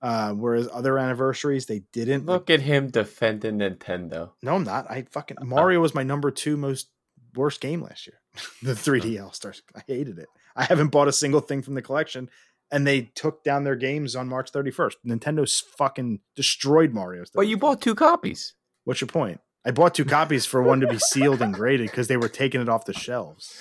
Uh, whereas other anniversaries they didn't. Look at him defending Nintendo. No, I'm not. I fucking Mario was my number two most worst game last year. the 3D All Stars. I hated it. I haven't bought a single thing from the collection, and they took down their games on March 31st. Nintendo's fucking destroyed Mario's. But you bought two copies. What's your point? I bought two copies for one to be sealed and graded because they were taking it off the shelves.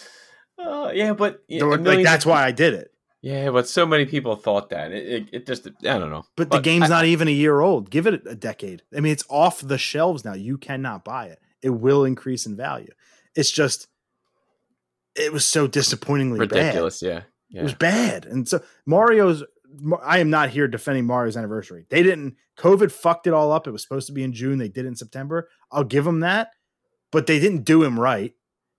Uh, yeah, but yeah, were- like that's why I did it. Yeah, but so many people thought that. It, it, it just, I don't know. But the game's I- not even a year old. Give it a decade. I mean, it's off the shelves now. You cannot buy it. It will increase in value. It's just, it was so disappointingly bad. ridiculous. Yeah, It was bad. And so Mario's, I am not here defending Mario's anniversary. They didn't, COVID fucked it all up. It was supposed to be in June. They did it in September. I'll give them that, but they didn't do him right.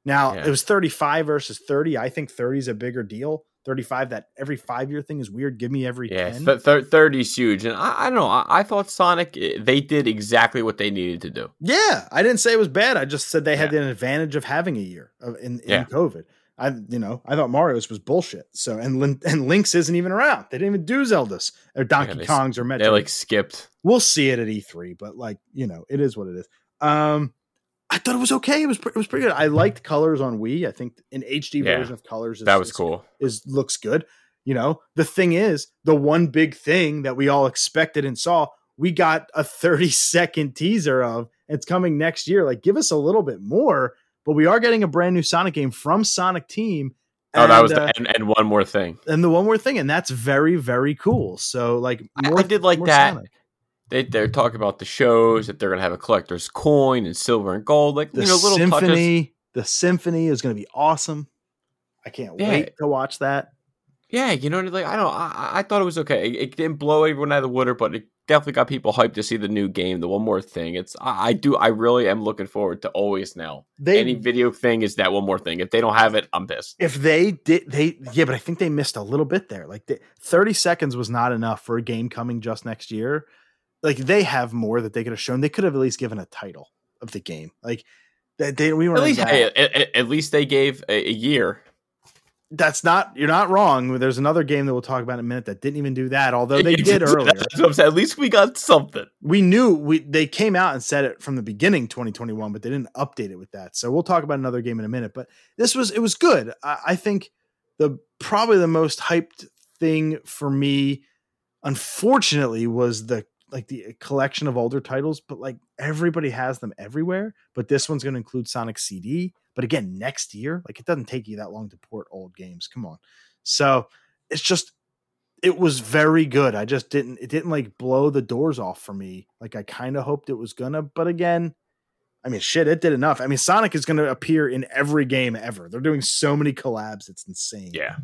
Now Yeah. it was 35 versus 30. I think 30 is a bigger deal. 35, that every five year thing is weird. Give me every Yeah, 10. th- th- 30's huge. And I, I don't know. I, I thought Sonic, eh, they did exactly what they needed to do. Yeah, I didn't say it was bad. I just said they had an advantage of having a year of, in, in Yeah. COVID. I, you know, I thought Mario's was bullshit. So and Lin, and Link's isn't even around. They didn't even do Zelda's or Donkey they Kong's or Metro. They like skipped. we'll see it at E3, but like you know, it is what it is. Um, I thought it was okay. It was it was pretty good. I liked colors on Wii. I think an HD Yeah, version of colors is, That was is- cool. is looks good. You know, the thing is, the one big thing that we all expected and saw, we got a 30 second teaser of. It's coming next year. Like, give us a little bit more. But we are getting a brand new Sonic game from Sonic Team. Oh, that and, was uh, and, and one more thing. and the one more thing, and that's very, very cool. So, like, I- more, I did like more that. Sonic. They they're talking about the shows that they're gonna have a collector's coin and silver and gold, like The you know, little touches. symphony, the symphony is going to be awesome. I can't Yeah. wait to watch that. Yeah, you know, what I like I don't, I, I- I thought it was okay. It, it didn't blow everyone out of the water, but it definitely got people hyped to see the new game. The one more thing, it's I, I do, I really am looking forward to always now. They Any video thing is that one more thing. If they don't have it, I'm pissed. if they did they yeah but i think they missed a little bit there like the, 30 seconds was not enough for a game coming just next year like they have more that they could have shown they could have at least given a title of the game like they, they we were At least, hey, at, at- at least they gave a, a year. That's not you're not wrong. There's another game that we'll talk about in a minute that didn't even do that although they did earlier. What I'm saying. At least we got something. we knew we they came out and said it from the beginning 2021 but they didn't update it with that. So we'll talk about another game in a minute but this was it was good. I, I think the probably the most hyped thing for me unfortunately was the like the collection of older titles but like everybody has them everywhere but this one's going to include sonic cd but again next year like it doesn't take you that long to port old games come on so it's just it was very good. I just didn't it didn't like blow the doors off for me like I kind of hoped it was gonna. But again, I mean shit, it did enough. I mean Sonic is gonna appear in every game ever. They're doing so many collabs, it's insane. Yeah.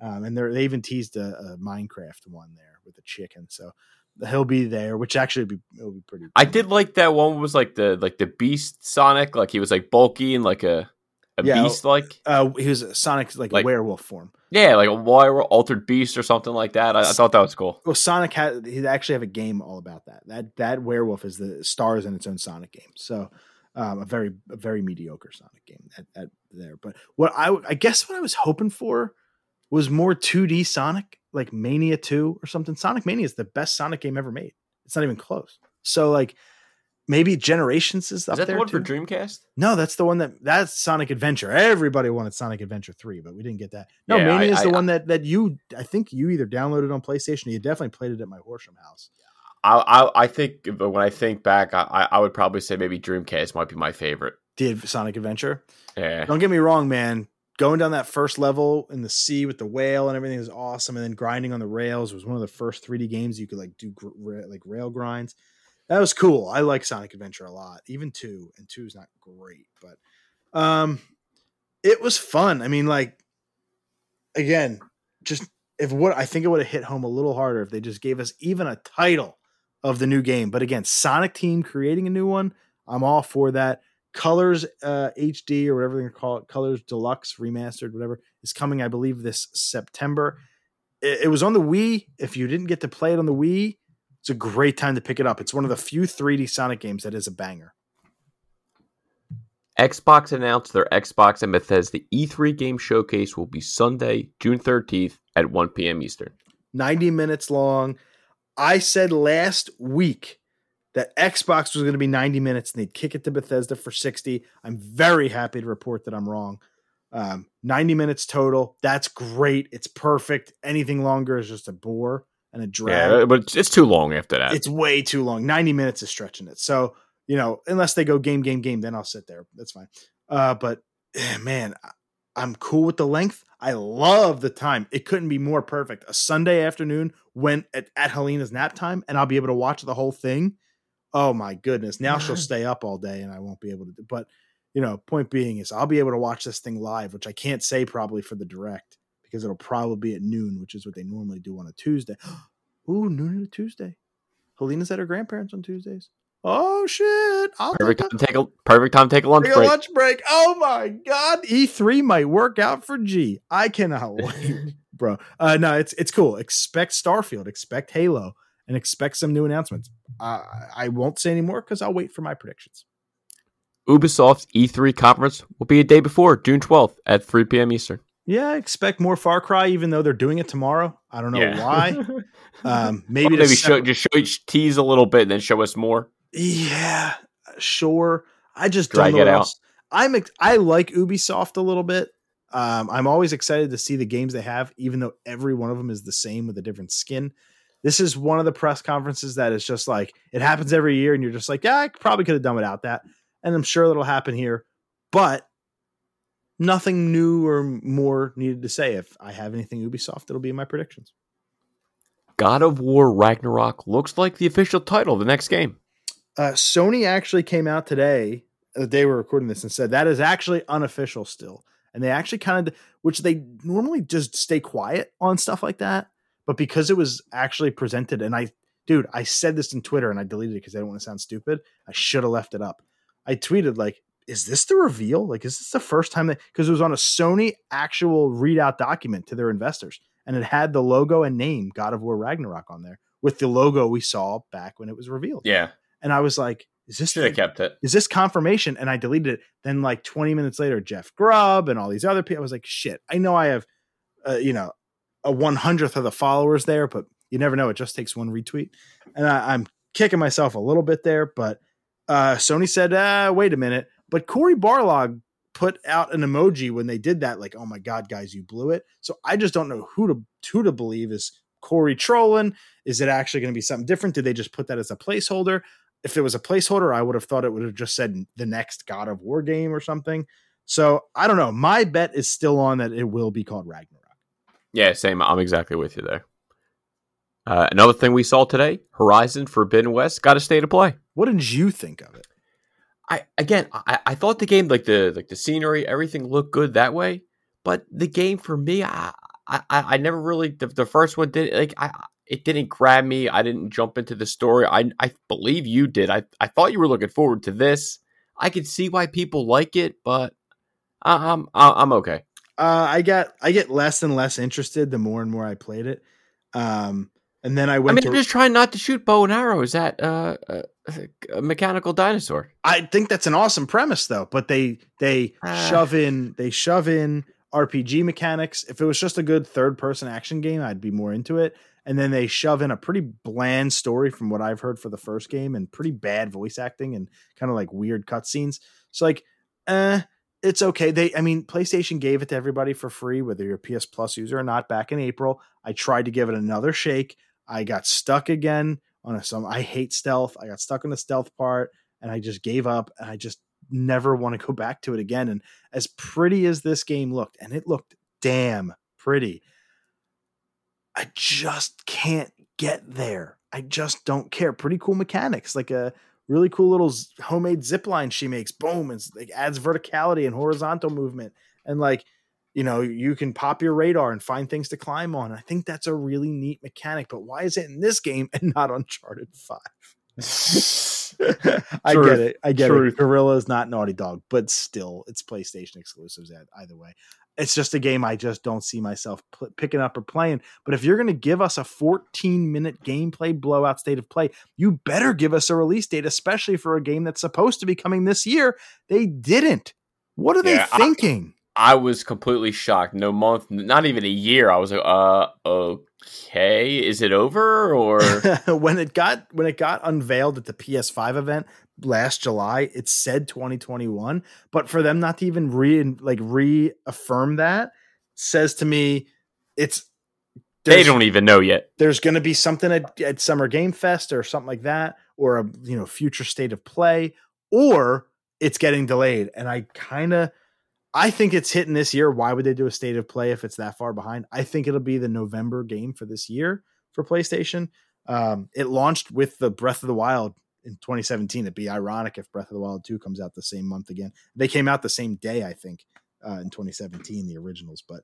Um, and they're, they even teased a, a Minecraft one there with a chicken, so he'll be there, which actually be it'll be pretty. I did like that one was like the like the beast Sonic, like he was like bulky and like a a Yeah, beast like Uh, he was a Sonic like, Like- werewolf form. yeah, like a wire altered beast or something like that. I, I thought that was cool. Well, Sonic had he actually have a game all about that. That that werewolf is the stars in its own Sonic game. So um, a very a very mediocre Sonic game at, at there. But what I I guess what I was hoping for was more 2D Sonic, like Mania 2 or something. Sonic Mania is the best Sonic game ever made. It's not even close. So like maybe Generations is up Is that there the one too. for Dreamcast? No, that's the one that that's Sonic Adventure. Everybody wanted Sonic Adventure 3, but we didn't get that. No, Yeah, Mania I- is the I- one that that you I think you either downloaded on PlayStation or you definitely played it at my Horsham house. I, I I think, but when I think back, I I- would probably say maybe Dreamcast might be my favorite. Did Sonic Adventure? Yeah, Don't get me wrong, man. Going down that first level in the sea with the whale and everything is awesome, and then grinding on the rails was one of the first 3D games you could like do gr- like rail grinds. That was cool. I like Sonic Adventure a lot. Even two, and two is not great, but um, it was fun. I mean, like again, just if what I think it would have hit home a little harder if they just gave us even a title of the new game. But again, Sonic Team creating a new one, I'm all for that. Colors uh, HD or whatever they call it, Colors Deluxe Remastered, whatever, is coming, I believe, this September. It, it was on the Wii. If you didn't get to play it on the Wii, it's a great time to pick it up. It's one of the few 3D Sonic games that is a banger. Xbox announced their Xbox and Bethesda E3 game showcase will be Sunday, June 13th at 1 p.m. Eastern. 90 minutes long. I said last week that Xbox was going to be 90 minutes and they'd kick it to Bethesda for 60. I'm very happy to report that I'm wrong. Um, 90 minutes total. That's great. It's perfect. Anything longer is just a bore and a drag. Yeah, but it's too long after that. It's way too long. 90 minutes is stretching it. So, you know, unless they go game, game, game, then I'll sit there. That's fine. Uh, but eh, man, I'm cool with the length. I love the time. It couldn't be more perfect. A Sunday afternoon when at, at Helena's nap time, and I'll be able to watch the whole thing. Oh my goodness. Now she'll stay up all day and I won't be able to do but you know, point being is I'll be able to watch this thing live, which I can't say probably for the direct because it'll probably be at noon, which is what they normally do on a Tuesday. Ooh, noon on a Tuesday. Helena's at her grandparents on Tuesdays. Oh shit! I'll perfect time to take a perfect time to take a lunch take break. A lunch break. Oh my god, E3 might work out for G. I cannot wait, bro. Uh, no, it's it's cool. Expect Starfield. Expect Halo and expect some new announcements. Uh, I won't say anymore because I'll wait for my predictions. Ubisoft's E3 conference will be a day before, June 12th at 3 p.m. Eastern. Yeah, I expect more Far Cry, even though they're doing it tomorrow. I don't know yeah. why. Um, maybe maybe show, just show tease a little bit and then show us more. Yeah, sure. I just Drag don't know. It out. I'm I like Ubisoft a little bit. Um, I'm always excited to see the games they have, even though every one of them is the same with a different skin this is one of the press conferences that is just like it happens every year, and you're just like, yeah, I probably could have done without that. And I'm sure that'll happen here, but nothing new or more needed to say. If I have anything Ubisoft, it'll be in my predictions. God of War Ragnarok looks like the official title of the next game. Uh, Sony actually came out today, the day we're recording this, and said that is actually unofficial still. And they actually kind of, which they normally just stay quiet on stuff like that but because it was actually presented, and I, dude, I said this in Twitter and I deleted it because I didn't want to sound stupid. I should have left it up. I tweeted like, "Is this the reveal? Like, is this the first time that?" Because it was on a Sony actual readout document to their investors, and it had the logo and name God of War Ragnarok on there with the logo we saw back when it was revealed. Yeah, and I was like, is this should have kept it? Is this confirmation? And I deleted it. Then like 20 minutes later, Jeff Grubb and all these other people. I was like, shit. I know I have, uh, you know, a one hundredth of the followers there, but you never know. It just takes one retweet, and I, am kicking myself a little bit there. But uh, Sony said, uh, "Wait a minute." But Cory Barlog put out an emoji when they did that, like, "Oh my god, guys, you blew it." So I just don't know who to who to believe is Corey trolling. Is it actually going to be something different? Did they just put that as a placeholder? If it was a placeholder, I would have thought it would have just said the next God of War game or something. So I don't know. My bet is still on that it will be called Ragnarok. Yeah, same. I'm exactly with you there. Uh, another thing we saw today: Horizon Forbidden West got a state of play. What did you think of it? I again, I, I thought the game, like the like the scenery, everything looked good that way. But the game for me, I I, I never really the, the first one did like I it didn't grab me. I didn't jump into the story. I I believe you did. I I thought you were looking forward to this. I could see why people like it, but I'm I'm okay uh, I got I get less and less interested the more and more I played it. Um, and then I went. I mean, to, I'm just trying not to shoot bow and arrows at uh, uh, a mechanical dinosaur. I think that's an awesome premise, though. But they they uh, shove in they shove in RPG mechanics. If it was just a good third person action game, I'd be more into it. And then they shove in a pretty bland story from what I've heard for the first game, and pretty bad voice acting and kind of like weird cutscenes. So like, eh, it's okay. They, I mean, PlayStation gave it to everybody for free, whether you're a PS Plus user or not. Back in April, I tried to give it another shake. I got stuck again on a, some. I hate stealth. I got stuck on the stealth part, and I just gave up. And I just never want to go back to it again. And as pretty as this game looked, and it looked damn pretty, I just can't get there. I just don't care. Pretty cool mechanics, like a really cool little homemade zip line she makes. Boom, and like adds verticality and horizontal movement, and like you know you can pop your radar and find things to climb on. I think that's a really neat mechanic. But why is it in this game and not Uncharted Five? I get it. I get Truth. it. Guerrilla is not Naughty Dog, but still, it's PlayStation exclusives. Either way, it's just a game I just don't see myself picking up or playing. But if you're going to give us a 14 minute gameplay blowout state of play, you better give us a release date, especially for a game that's supposed to be coming this year. They didn't. What are Yeah, they thinking? I was completely shocked. No month, not even a year. I was like, uh, okay, is it over or? when it got when it got unveiled at the PS5 event last July, it said 2021, but for them not to even re like reaffirm that says to me it's they don't even know yet. there's going to be something at, at Summer Game Fest or something like that, or a you know future state of play, or it's getting delayed. And I kind of, I think it's hitting this year. Why would they do a state of play if it's that far behind? I think it'll be the November game for this year for PlayStation. Um, it launched with the Breath of the Wild in 2017. It'd be ironic if Breath of the Wild 2 comes out the same month again. They came out the same day, I think, uh, in 2017, the originals. But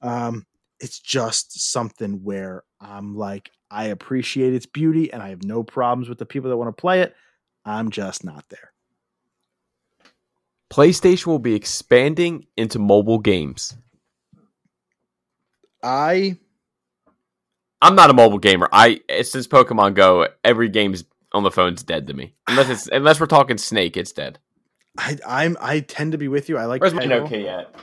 um, it's just something where I'm like, I appreciate its beauty and I have no problems with the people that want to play it. I'm just not there. PlayStation will be expanding into mobile games. I I'm not a mobile gamer. I since Pokemon Go, every game's on the phone's dead to me. Unless it's unless we're talking Snake, it's dead. I I'm I tend to be with you. I like Where's my Nokia at?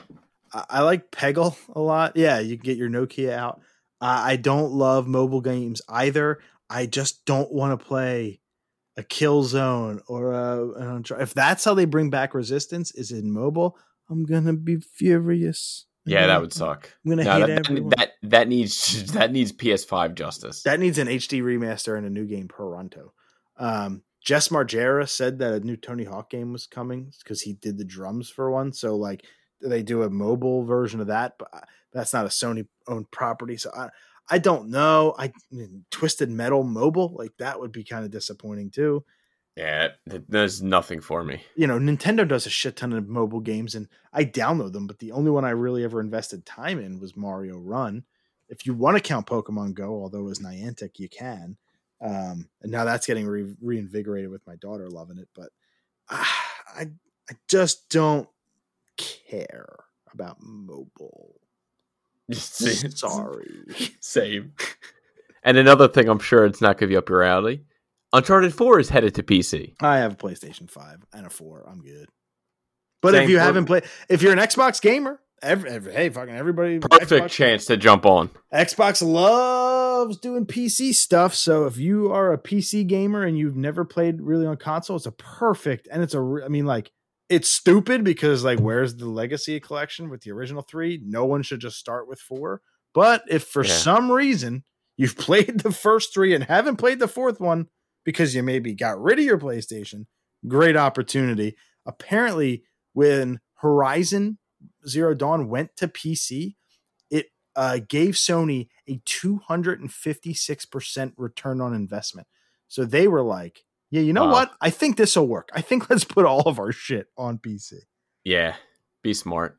I, I like Peggle a lot. Yeah, you can get your Nokia out. Uh, I don't love mobile games either. I just don't want to play a Killzone or a. If that's how they bring back Resistance, is in mobile, I'm gonna be furious. I'm Yeah, that gonna- would suck. I'm gonna No, hate that, everyone. that that needs that needs PS5 justice. That needs an HD remaster and a new game Toronto. Um, Jess Margera said that a new Tony Hawk game was coming because he did the drums for one. So like they do a mobile version of that, but uh, that's not a Sony owned property. So I I don't know. I Twisted Metal mobile like that would be kind of disappointing too. Yeah, there's nothing for me. You know, Nintendo does a shit ton of mobile games, and I download them. But the only one I really ever invested time in was Mario Run. If you want to count Pokemon Go, although it was Niantic you can, um, and now that's getting re- reinvigorated with my daughter loving it. But ah, I I just don't care about mobile. Sorry. Same. And another thing, I'm sure it's not going to be up your alley. Uncharted 4 is headed to PC. I have a PlayStation 5 and a 4. I'm good. But Same if you for- haven't played, if you're an Xbox gamer, every, every, hey, fucking everybody, Perfect Xbox- chance to jump on. Xbox loves doing PC stuff. So if you are a PC gamer and you've never played really on console, it's a perfect and it's a, I mean, like it's stupid because like where's the legacy collection with the original three? No one should just start with four. But if for Yeah. some reason you've played the first three and haven't played the fourth one because you maybe got rid of your PlayStation, great opportunity. Apparently, when Horizon Zero Dawn went to PC, it uh, gave Sony a 256% return on investment. So they were like, yeah, you know Wow. what? I think this will work. I think let's put all of our shit on PC. Yeah, be smart.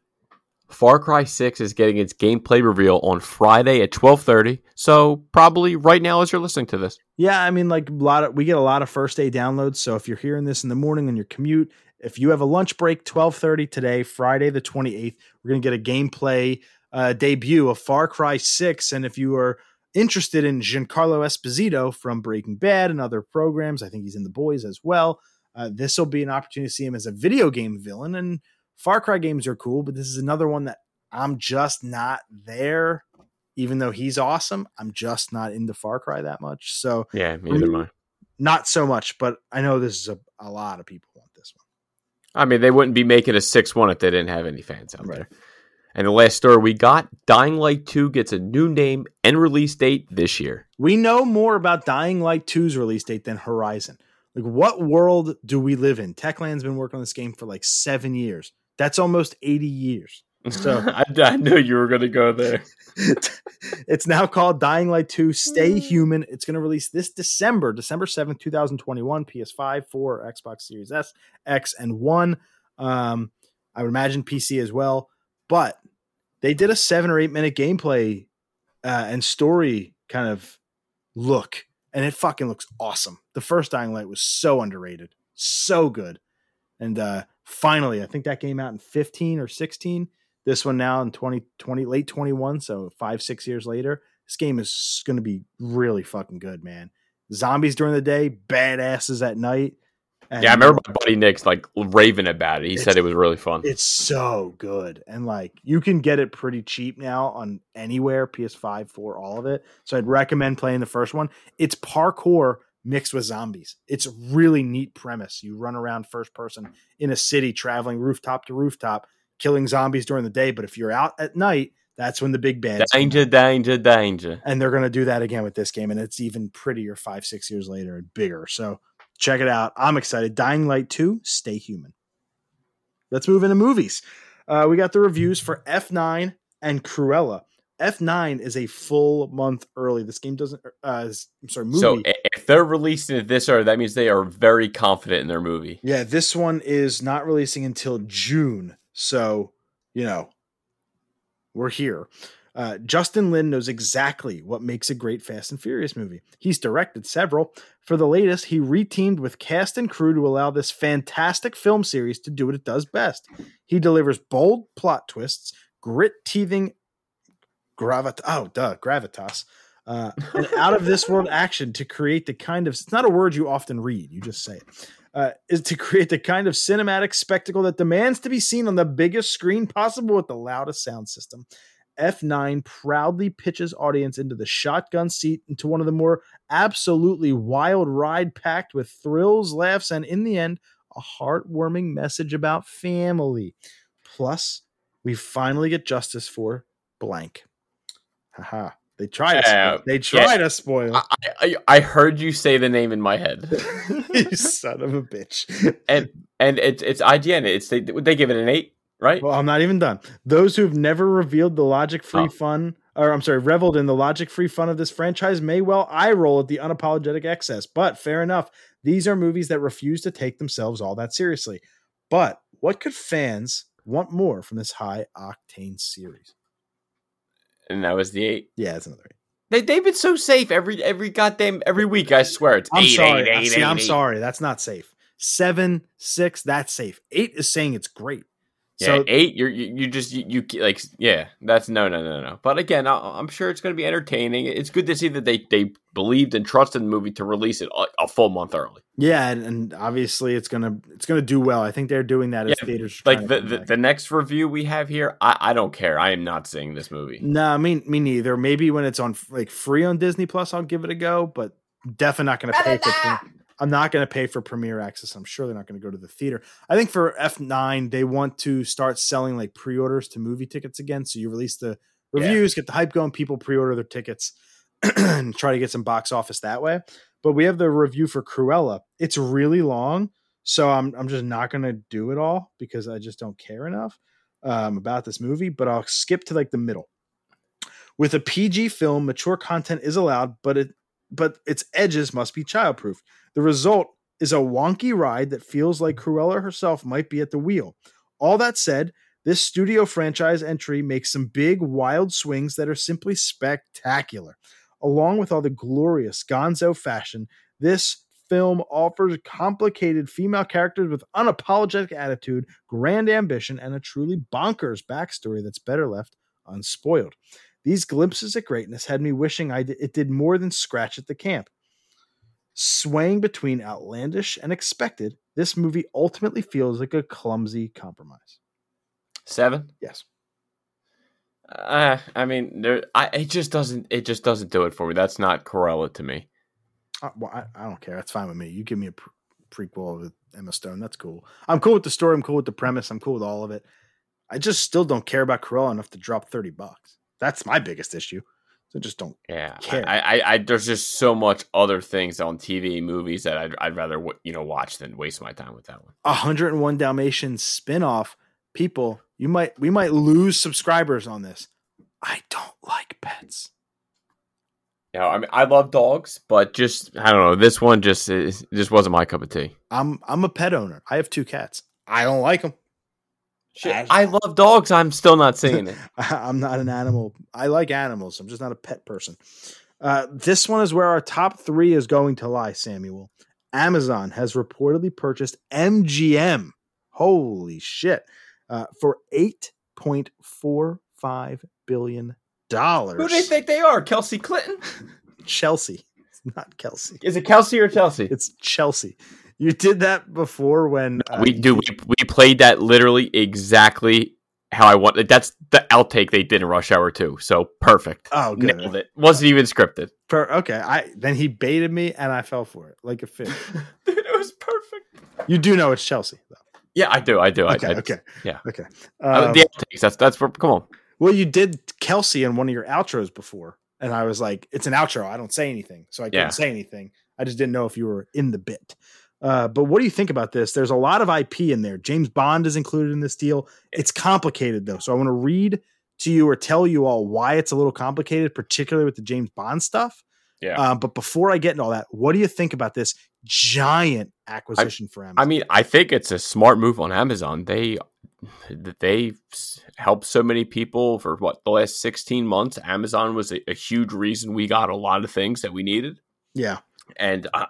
Far Cry 6 is getting its gameplay reveal on Friday at 12:30. So, probably right now as you're listening to this. Yeah, I mean, like a lot of we get a lot of first day downloads. So if you're hearing this in the morning on your commute, if you have a lunch break, twelve thirty today, Friday the twenty eighth, we're gonna get a gameplay uh, debut of Far Cry Six. And if you are interested in Giancarlo Esposito from Breaking Bad and other programs, I think he's in The Boys as well. Uh, this will be an opportunity to see him as a video game villain. And Far Cry games are cool, but this is another one that I'm just not there. Even though he's awesome, I'm just not into Far Cry that much. So Yeah, neither am I. not so much, but I know this is a, a lot of people want this one. I mean, they wouldn't be making a 6 1 if they didn't have any fans out Right. there. And the last story we got Dying Light 2 gets a new name and release date this year. We know more about Dying Light 2's release date than Horizon. Like, what world do we live in? Techland's been working on this game for like seven years. That's almost 80 years. So- I, I knew you were going to go there. it's now called Dying Light 2 Stay Human. It's going to release this December, December 7th, 2021, PS5, 4, Xbox Series S, X, and 1. Um, I would imagine PC as well. But they did a seven or eight minute gameplay uh, and story kind of look, and it fucking looks awesome. The first Dying Light was so underrated. So good. And uh finally, I think that came out in 15 or 16. This one now in 2020, late 21, so five, six years later. This game is going to be really fucking good, man. Zombies during the day, badasses at night. And yeah, I remember my buddy Nick's like raving about it. He said it was really fun. It's so good. And like you can get it pretty cheap now on anywhere, PS5 for all of it. So I'd recommend playing the first one. It's parkour mixed with zombies. It's a really neat premise. You run around first person in a city traveling rooftop to rooftop, killing zombies during the day, but if you're out at night, that's when the big bad danger, danger, danger. And they're going to do that again with this game, and it's even prettier five, six years later and bigger. So check it out. I'm excited. Dying Light 2, Stay Human. Let's move into movies. Uh, we got the reviews for F9 and Cruella. F9 is a full month early. This game doesn't. Uh, I'm sorry, movie. So if they're releasing it this early, that means they are very confident in their movie. Yeah, this one is not releasing until June. So you know, we're here. Uh, Justin Lin knows exactly what makes a great Fast and Furious movie. He's directed several. For the latest, he reteamed with cast and crew to allow this fantastic film series to do what it does best. He delivers bold plot twists, grit teething gravitas. Oh, duh, gravitas. Uh, and out of this world action to create the kind of it's not a word you often read you just say it uh, is to create the kind of cinematic spectacle that demands to be seen on the biggest screen possible with the loudest sound system. F9 proudly pitches audience into the shotgun seat into one of the more absolutely wild ride packed with thrills, laughs, and in the end, a heartwarming message about family. Plus, we finally get justice for blank. Haha. They tried. To uh, they tried yeah. to spoil. I, I, I, heard you say the name in my head. you son of a bitch. And and it's it's IGN. It's they they give it an eight, right? Well, I'm not even done. Those who've never revealed the logic-free oh. fun, or I'm sorry, reveled in the logic-free fun of this franchise, may well eye roll at the unapologetic excess. But fair enough. These are movies that refuse to take themselves all that seriously. But what could fans want more from this high octane series? and that was the eight. Yeah, it's another eight. They they've been so safe every every goddamn every week. I swear it's I'm eight, sorry. Eight, eight, See, eight, I'm sorry. That's not safe. Seven, six, that's safe. Eight is saying it's great. Yeah, so eight, you're you, you just you, you, like yeah, that's no no no no. But again, I, am sure it's going to be entertaining. It's good to see that they they believed and trusted the movie to release it a, a full month early. Yeah, and, and, obviously it's gonna it's gonna do well. I think they're doing that as theaters. Like the the, the, next review we have here, I, I don't care. I am not seeing this movie. No, nah, me me neither. Maybe when it's on like free on Disney Plus, I'll give it a go. But definitely not going to pay for. I'm not going to pay for premiere access. I'm sure they're not going to go to the theater. I think for F9, they want to start selling like pre orders to movie tickets again. So you release the reviews, yeah. get the hype going, people pre order their tickets and try to get some box office that way. But we have the review for Cruella. It's really long. So I'm, I'm just not going to do it all because I just don't care enough um, about this movie. But I'll skip to like the middle. With a PG film, mature content is allowed, but it but its edges must be childproof. The result is a wonky ride that feels like Cruella herself might be at the wheel. All that said, this studio franchise entry makes some big, wild swings that are simply spectacular. Along with all the glorious gonzo fashion, this film offers complicated female characters with unapologetic attitude, grand ambition, and a truly bonkers backstory that's better left unspoiled. These glimpses at greatness had me wishing I it did more than scratch at the camp. Swaying between outlandish and expected, this movie ultimately feels like a clumsy compromise. Seven. Yes. Uh, I mean, there. I it just doesn't. It just doesn't do it for me. That's not Cruella to me. Uh, well, I, I, don't care. That's fine with me. You give me a pre- prequel with Emma Stone. That's cool. I'm cool with the story. I'm cool with the premise. I'm cool with all of it. I just still don't care about Cruella enough to drop thirty bucks. That's my biggest issue. So just don't. Yeah, care. I, I, I, there's just so much other things on TV, movies that I'd, I'd rather you know watch than waste my time with that one. 101 Dalmatians spinoff. People, you might we might lose subscribers on this. I don't like pets. Yeah, I mean, I love dogs, but just I don't know. This one just is, just wasn't my cup of tea. I'm I'm a pet owner. I have two cats. I don't like them. Shit, I love dogs. I'm still not saying it. I'm not an animal. I like animals. I'm just not a pet person. Uh, this one is where our top three is going to lie, Samuel. Amazon has reportedly purchased MGM. Holy shit. Uh, for $8.45 billion. Who do they think they are? Kelsey Clinton? Chelsea. It's not Kelsey. Is it Kelsey or Chelsea? It's Chelsea. You did that before when uh, we do. We, we played that literally exactly how I want. That's the outtake they did in Rush Hour 2. So perfect. Oh, good. Nailed it. Wasn't even scripted. Per- okay. I then he baited me and I fell for it like a fish. Dude, it was perfect. You do know it's Chelsea though. Yeah, I do. I do. Okay. I, I, okay. Yeah. Okay. Um, the outtakes. That's that's for. Come on. Well, you did Kelsey in one of your outros before, and I was like, "It's an outro. I don't say anything, so I couldn't Yeah. say anything. I just didn't know if you were in the bit." Uh, but what do you think about this? There's a lot of IP in there. James Bond is included in this deal. It's complicated though, so I want to read to you or tell you all why it's a little complicated, particularly with the James Bond stuff. Yeah. Uh, but before I get into all that, what do you think about this giant acquisition for Amazon? I mean, I think it's a smart move on Amazon. They they helped so many people for what the last 16 months. Amazon was a, a huge reason we got a lot of things that we needed. yeah, And uh,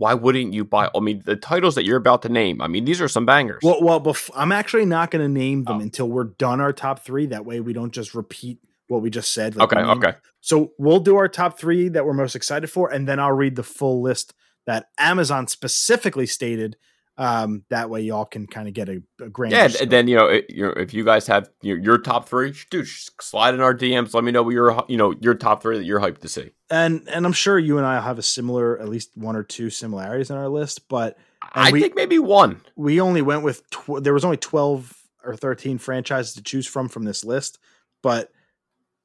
why wouldn't you buy? I mean, the titles that you're about to name. I mean, these are some bangers. Well, well, bef- I'm actually not going to name them Oh. until we're done our top three. That way, we don't just repeat what we just said. like okay, okay. So we'll do our top three that we're most excited for, and then I'll read the full list that Amazon specifically stated. Um, that way, y'all can kind of get a, a grain. Yeah, and then you know, it, if you guys have your, your top three, dude, slide in our DMs. Let me know what your you know your top three that you're hyped to see. and and I'm sure you and I have a similar, at least one or two similarities in our list, but I we- think maybe one. we only went with tw- there was only 12 or 13 franchises to choose from from this list but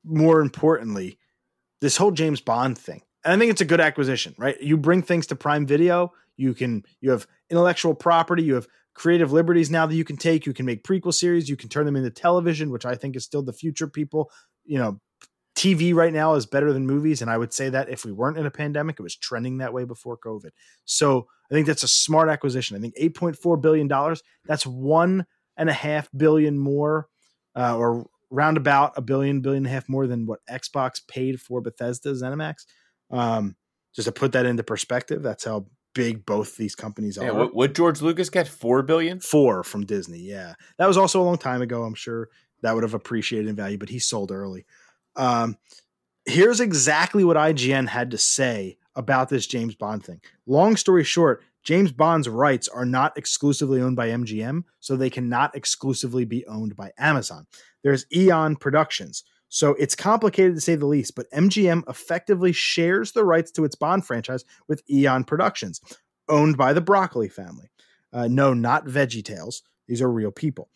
more importantly this whole james bond thing and i think it's a good acquisition right you bring things to prime video you can you have intellectual property you have creative liberties now that you can take you can make prequel series you can turn them into television which i think is still the future people you know tv right now is better than movies and i would say that if we weren't in a pandemic it was trending that way before covid so I think that's a smart acquisition. I think eight point four billion dollars. That's one and a half billion more, uh, or roundabout a billion, billion and a half more than what Xbox paid for Bethesda ZeniMax. Um, just to put that into perspective, that's how big both these companies are. Yeah, what, what George Lucas get? Four billion. Four from Disney. Yeah, that was also a long time ago. I'm sure that would have appreciated in value, but he sold early. Um, here's exactly what IGN had to say about this James Bond thing. Long story short, James Bond's rights are not exclusively owned by MGM, so they cannot exclusively be owned by Amazon. There's Eon Productions. So it's complicated to say the least, but MGM effectively shares the rights to its Bond franchise with Eon Productions, owned by the Broccoli family. Uh, no, not Veggie Tales. These are real people.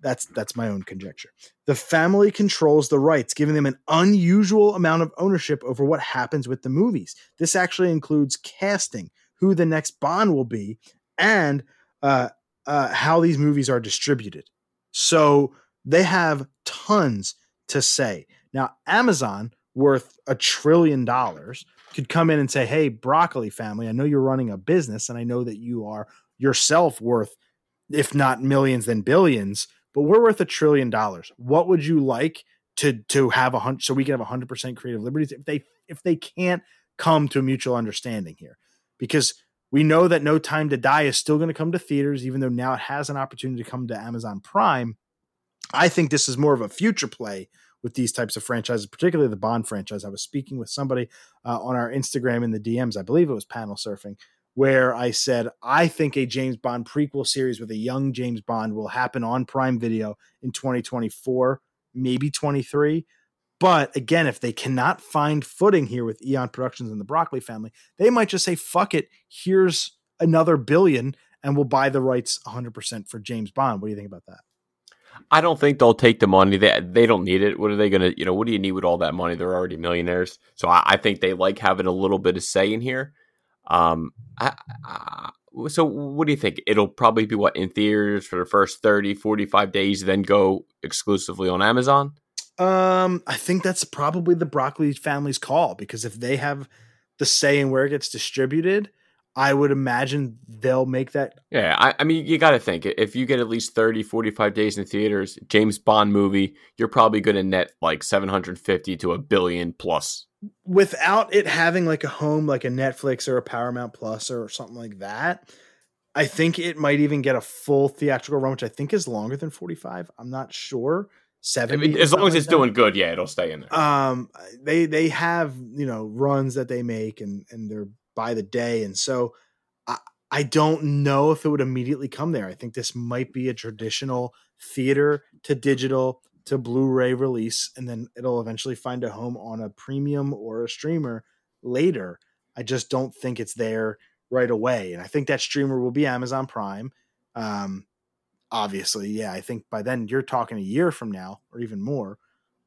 That's that's my own conjecture. The family controls the rights, giving them an unusual amount of ownership over what happens with the movies. This actually includes casting, who the next Bond will be, and uh, uh, how these movies are distributed. So they have tons to say. Now, Amazon, worth a trillion dollars, could come in and say, Hey, Broccoli family, I know you're running a business and I know that you are yourself worth, if not millions, then billions, but we're worth a trillion dollars. What would you like to to have a hundred so we can have a hundred percent creative liberties if they if they can't come to a mutual understanding here? Because we know that No Time to Die is still going to come to theaters, even though now it has an opportunity to come to Amazon Prime. I think this is more of a future play with these types of franchises, particularly the Bond franchise. I was speaking with somebody uh, on our Instagram in the DMs, I believe it was panel surfing, where I said, I think a James Bond prequel series with a young James Bond will happen on Prime Video in 2024, maybe 23. But again, if they cannot find footing here with Eon Productions and the Broccoli family, they might just say, fuck it, here's another billion, and we'll buy the rights 100% for James Bond. What do you think about that? I don't think they'll take the money. They they don't need it. What are they gonna? You know, what do you need with all that money? They're already millionaires. So I, I think they like having a little bit of say in here. Um, I, I, so what do you think? It'll probably be what in theaters for the first 30, 45 days, then go exclusively on Amazon. Um, I think that's probably the Broccoli family's call because if they have the say in where it gets distributed, I would imagine they'll make that. Yeah, I, I mean, you got to think if you get at least 30, 45 days in theaters, James Bond movie, you're probably going to net like 750 to a billion plus. Without it having like a home, like a Netflix or a Paramount Plus or something like that, I think it might even get a full theatrical run, which I think is longer than 45. I'm not sure. 70 I mean, as long as it's doing good, yeah, it'll stay in there. Um, they they have you know runs that they make and and they're by the day, and so I I don't know if it would immediately come there. I think this might be a traditional theater to digital to Blu-ray release, and then it'll eventually find a home on a premium or a streamer later. I just don't think it's there right away, and I think that streamer will be Amazon Prime. Um, obviously, yeah, I think by then you're talking a year from now or even more.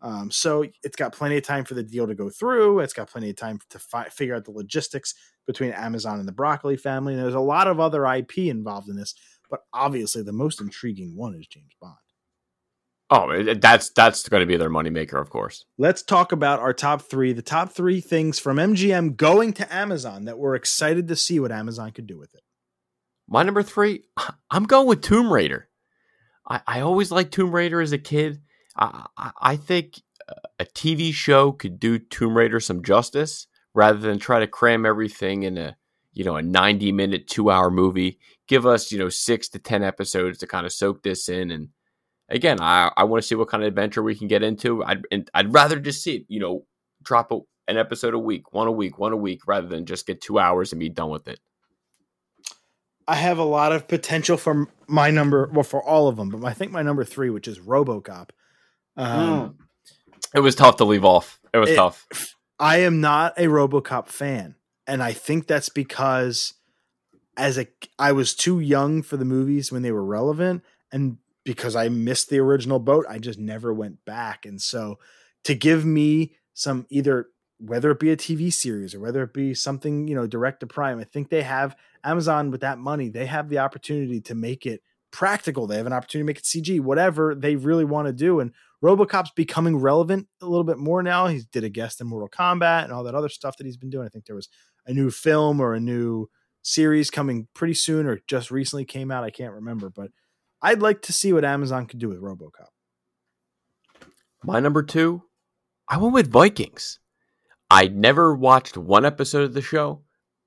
Um, so it's got plenty of time for the deal to go through. It's got plenty of time to fi- figure out the logistics between Amazon and the Broccoli family. And there's a lot of other IP involved in this, but obviously the most intriguing one is James Bond. Oh, that's that's going to be their moneymaker, of course. Let's talk about our top three. The top three things from MGM going to Amazon that we're excited to see what Amazon could do with it. My number three, I'm going with Tomb Raider. I, I always liked Tomb Raider as a kid. I, I, think uh, a TV show could do Tomb Raider some justice rather than try to cram everything in a you know a 90 minute two hour movie. Give us you know six to ten episodes to kind of soak this in. And again i, I want to see what kind of adventure we can get into. I'd, I'd rather just see it you know drop a, an episode a week one a week one a week rather than just get two hours and be done with it. I have a lot of potential for my number, well, for all of them, but I think my number three, which is RoboCop. Um, mm. It was tough to leave off. It was it, tough. I am not a RoboCop fan, and I think that's because as a I was too young for the movies when they were relevant, and because I missed the original boat, I just never went back. And so, to give me some either whether it be a TV series or whether it be something, you know, direct to prime, I think they have Amazon with that money, they have the opportunity to make it practical. They have an opportunity to make it CG, whatever they really want to do. And Robocop's becoming relevant a little bit more now. He did a guest in Mortal Kombat and all that other stuff that he's been doing. I think there was a new film or a new series coming pretty soon or just recently came out. I can't remember, but I'd like to see what Amazon could do with Robocop. My number two, I went with Vikings. I never watched one episode of the show.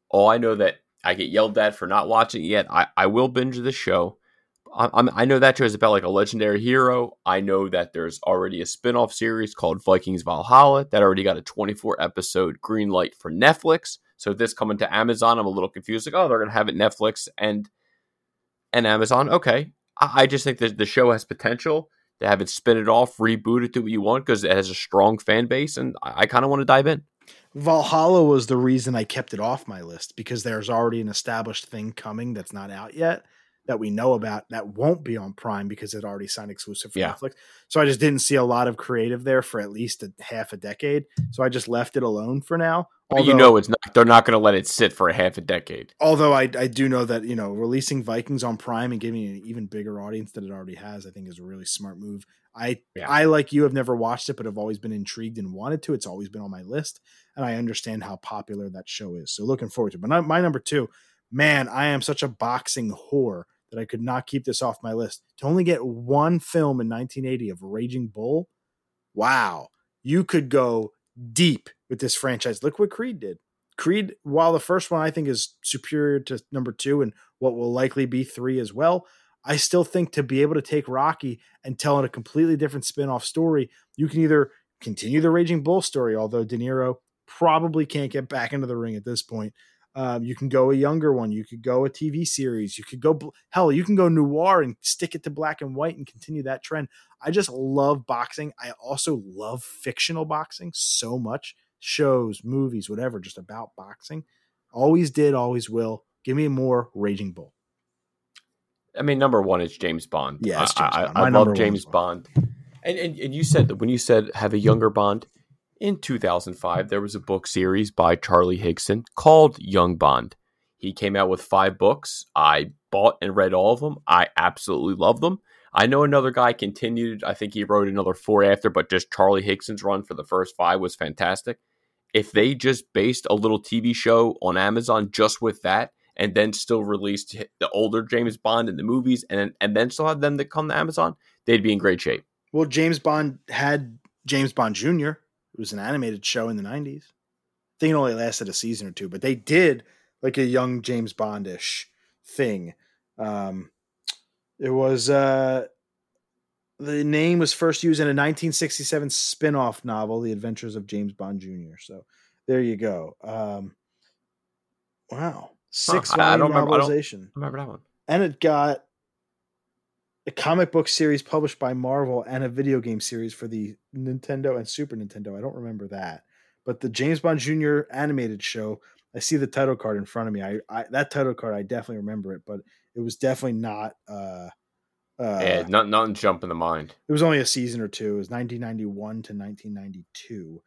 All I know that I get yelled at for not watching yet. I, I will binge the show. I, I know that show is about like a legendary hero. I know that there's already a spin-off series called Vikings Valhalla that already got a 24 episode green light for Netflix. So this coming to Amazon, I'm a little confused. Like, oh, they're gonna have it Netflix and and Amazon. Okay, I, I just think that the show has potential to have it spin it off, reboot it, do what you want because it has a strong fan base, and I, I kind of want to dive in. Valhalla was the reason I kept it off my list because there's already an established thing coming that's not out yet that we know about that won't be on Prime because it already signed exclusive for yeah. Netflix. So I just didn't see a lot of creative there for at least a half a decade. So I just left it alone for now. Although, you know, it's not. They're not going to let it sit for a half a decade. Although I, I do know that you know releasing Vikings on Prime and giving an even bigger audience that it already has, I think is a really smart move. I yeah. I like you have never watched it, but have always been intrigued and wanted to. It's always been on my list, and I understand how popular that show is. So looking forward to it. But my number two, man, I am such a boxing whore that I could not keep this off my list. To only get one film in 1980 of Raging Bull, wow, you could go deep with this franchise. Look what Creed did. Creed, while the first one I think is superior to number two and what will likely be three as well, I still think to be able to take Rocky and tell it a completely different spin off story, you can either continue the Raging Bull story, although De Niro probably can't get back into the ring at this point. Um, you can go a younger one. You could go a TV series. You could go hell. You can go noir and stick it to black and white and continue that trend. I just love boxing. I also love fictional boxing so much. Shows, movies, whatever, just about boxing. Always did, always will. Give me more Raging Bull. I mean, number one is James Bond. Yeah, James I, Bond. I, I love James Bond. Bond. And, and and you said that when you said have a younger Bond in 2005, there was a book series by Charlie Higson called Young Bond. He came out with five books. I bought and read all of them. I absolutely love them. I know another guy continued. I think he wrote another four after, but just Charlie Higson's run for the first five was fantastic. If they just based a little TV show on Amazon just with that and then still released the older James Bond in the movies, and and then still have them that come to Amazon, they'd be in great shape. Well, James Bond had James Bond Jr. It was an animated show in the '90s. I think it only lasted a season or two, but they did like a young James Bondish thing. Um, it was uh, the name was first used in a 1967 spin-off novel, The Adventures of James Bond Jr. So there you go. Um, wow, six Huh, I- I don't remember- I don't- Remember that one? and it got a comic book series published by Marvel and a video game series for the Nintendo and Super Nintendo. I don't remember that, but the James Bond Jr. animated show. I see the title card in front of me. I, I that title card, I definitely remember it, but it was definitely not. Uh, uh, yeah, not, nothing jump in the mind. it was only a season or two. It was 1991 to 1992.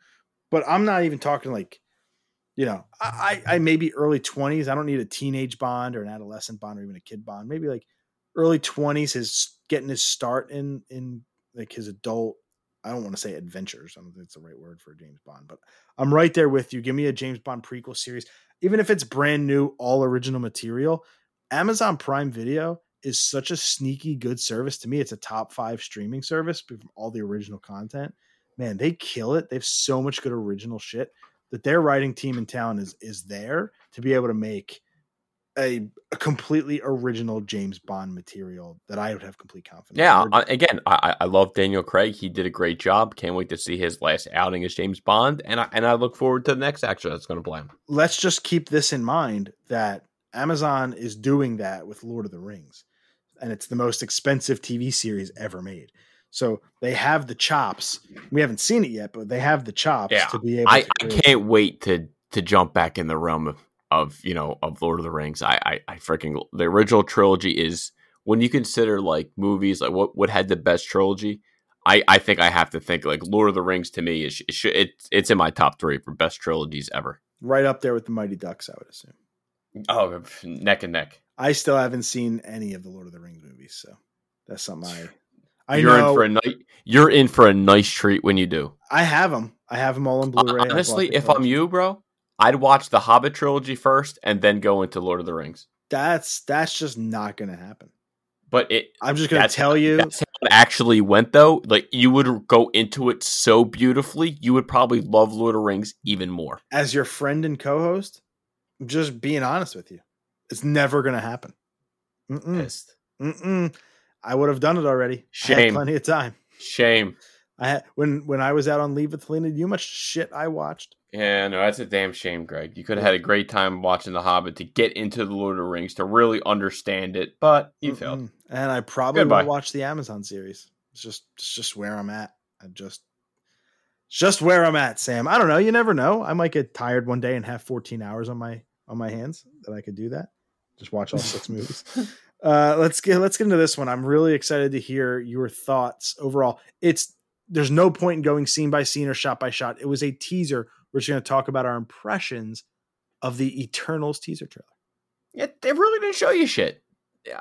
But I'm not even talking like, you know, I, I I maybe early 20s. I don't need a teenage bond or an adolescent bond or even a kid bond. Maybe like early 20s, his getting his start in in like his adult. I don't want to say adventures. I don't think it's the right word for James Bond, but I'm right there with you. Give me a James Bond prequel series, even if it's brand new, all original material. Amazon Prime Video is such a sneaky good service to me. It's a top five streaming service from all the original content. Man, they kill it. They have so much good original shit that their writing team in town is is there to be able to make a, a completely original James Bond material that I would have complete confidence. Yeah, in. I, again, I, I love Daniel Craig. He did a great job. Can't wait to see his last outing as James Bond, and I and I look forward to the next actor that's going to play him. let's just keep this in mind that Amazon is doing that with Lord of the Rings, and it's the most expensive TV series ever made. So they have the chops. We haven't seen it yet, but they have the chops Yeah, to be able. I, to I can't wait to to jump back in the realm of, of you know of Lord of the Rings. I, I I freaking the original trilogy is when you consider like movies like what what had the best trilogy. I, I think I have to think like Lord of the Rings to me is it, it's it's in my top three for best trilogies ever. right up there with the Mighty Ducks. I would assume. Oh, neck and neck. I still haven't seen any of the Lord of the Rings movies, so that's something I. I you're know in for a night. You're in for a nice treat when you do. I have them. I have them all on Blu-ray. Honestly, if I'm you, bro, I'd watch the Hobbit trilogy first and then go into Lord of the Rings. that's that's just not going to happen. But it I'm just going to tell you. that's how it actually went though. Like you would go into it so beautifully, you would probably love Lord of the Rings even more. as your friend and co-host, I'm just being honest with you. It's never going to happen. Mm-mm, Pissed. mm-mm. I would have done it already. Shame. plenty of time. Shame. I had when when I was out on leave with Helena. You know much shit I watched. Yeah, no, that's a damn shame, Greg. You could have had a great time watching The Hobbit to get into the Lord of the Rings to really understand it, but you failed. Mm-mm. and I probably Goodbye. won't watch the Amazon series. It's just it's just where I'm at. I just just where I'm at, Sam. I don't know. You never know. I might get tired one day and have 14 hours on my on my hands that I could do that. Just watch all six movies. Uh, let's get let's get into this one. I'm really excited to hear your thoughts overall. It's there's no point in going scene by scene or shot by shot. It was a teaser. We're just going to talk about our impressions of the Eternals teaser trailer. Yeah, they really didn't show you shit.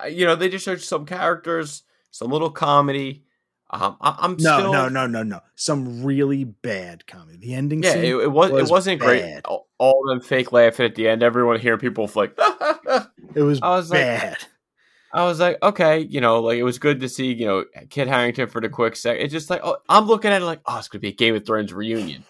You know, they just showed you some characters, some little comedy. Um, I, I'm No, still, no, no, no, no. Some really bad comedy. The ending Yeah, scene. it, it was, was it wasn't great. bad. All, all them fake laughing at the end. Everyone hearing people like. it was, I was like- bad. I was like, okay, you know, like it was good to see, you know, Kit Harington for the quick sec. It's just like, oh, I'm looking at it like, oh, it's gonna be a Game of Thrones reunion.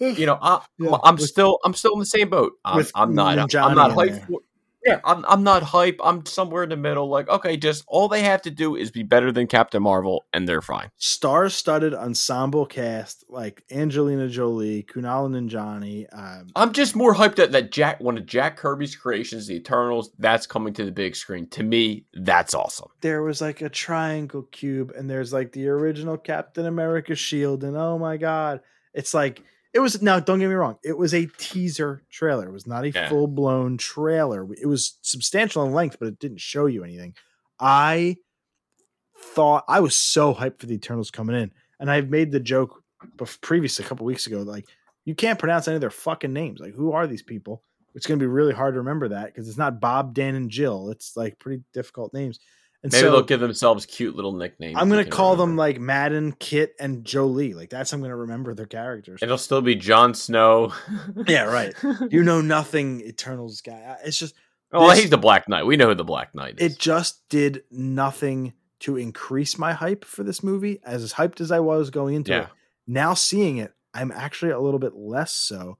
You know, I, Yeah, I'm with- still, I'm still in the same boat. I'm, I'm not, I'm, not in hyped. there. For, yeah, I'm, I'm not hype. I'm somewhere in the middle. Like, okay, just all they have to do is be better than Captain Marvel, and they're fine. Star-studded ensemble cast like Angelina Jolie, Kumail Nanjiani. Um, I'm just more hyped that that Jack, one of Jack Kirby's creations, the Eternals, that's coming to the big screen. To me, that's awesome. there was like a triangle cube, and there's like the original Captain America shield, and oh my god, it's like it was. Now, don't get me wrong, it was a teaser trailer. It was not a Yeah. full-blown trailer. It was substantial in length, but it didn't show you anything. I thought I was so hyped for the Eternals coming in, and I've made the joke previously a couple weeks ago, like you can't pronounce any of their fucking names. Like, who are these people? It's going to be really hard to remember that because it's not Bob, Dan, and Jill. It's like pretty difficult names. And Maybe so they'll give themselves cute little nicknames. I'm going to can call them like Madden, Kit, and Jolie. Like that's how I'm going to remember their characters. It'll still be Jon Snow. Yeah, right. you know nothing, Eternals guy. It's just Oh, This- he's the Black Knight. We know who the Black Knight is. it just did nothing to increase my hype for this movie. As hyped as I was going into Yeah. it, now seeing it, I'm actually a little bit less so.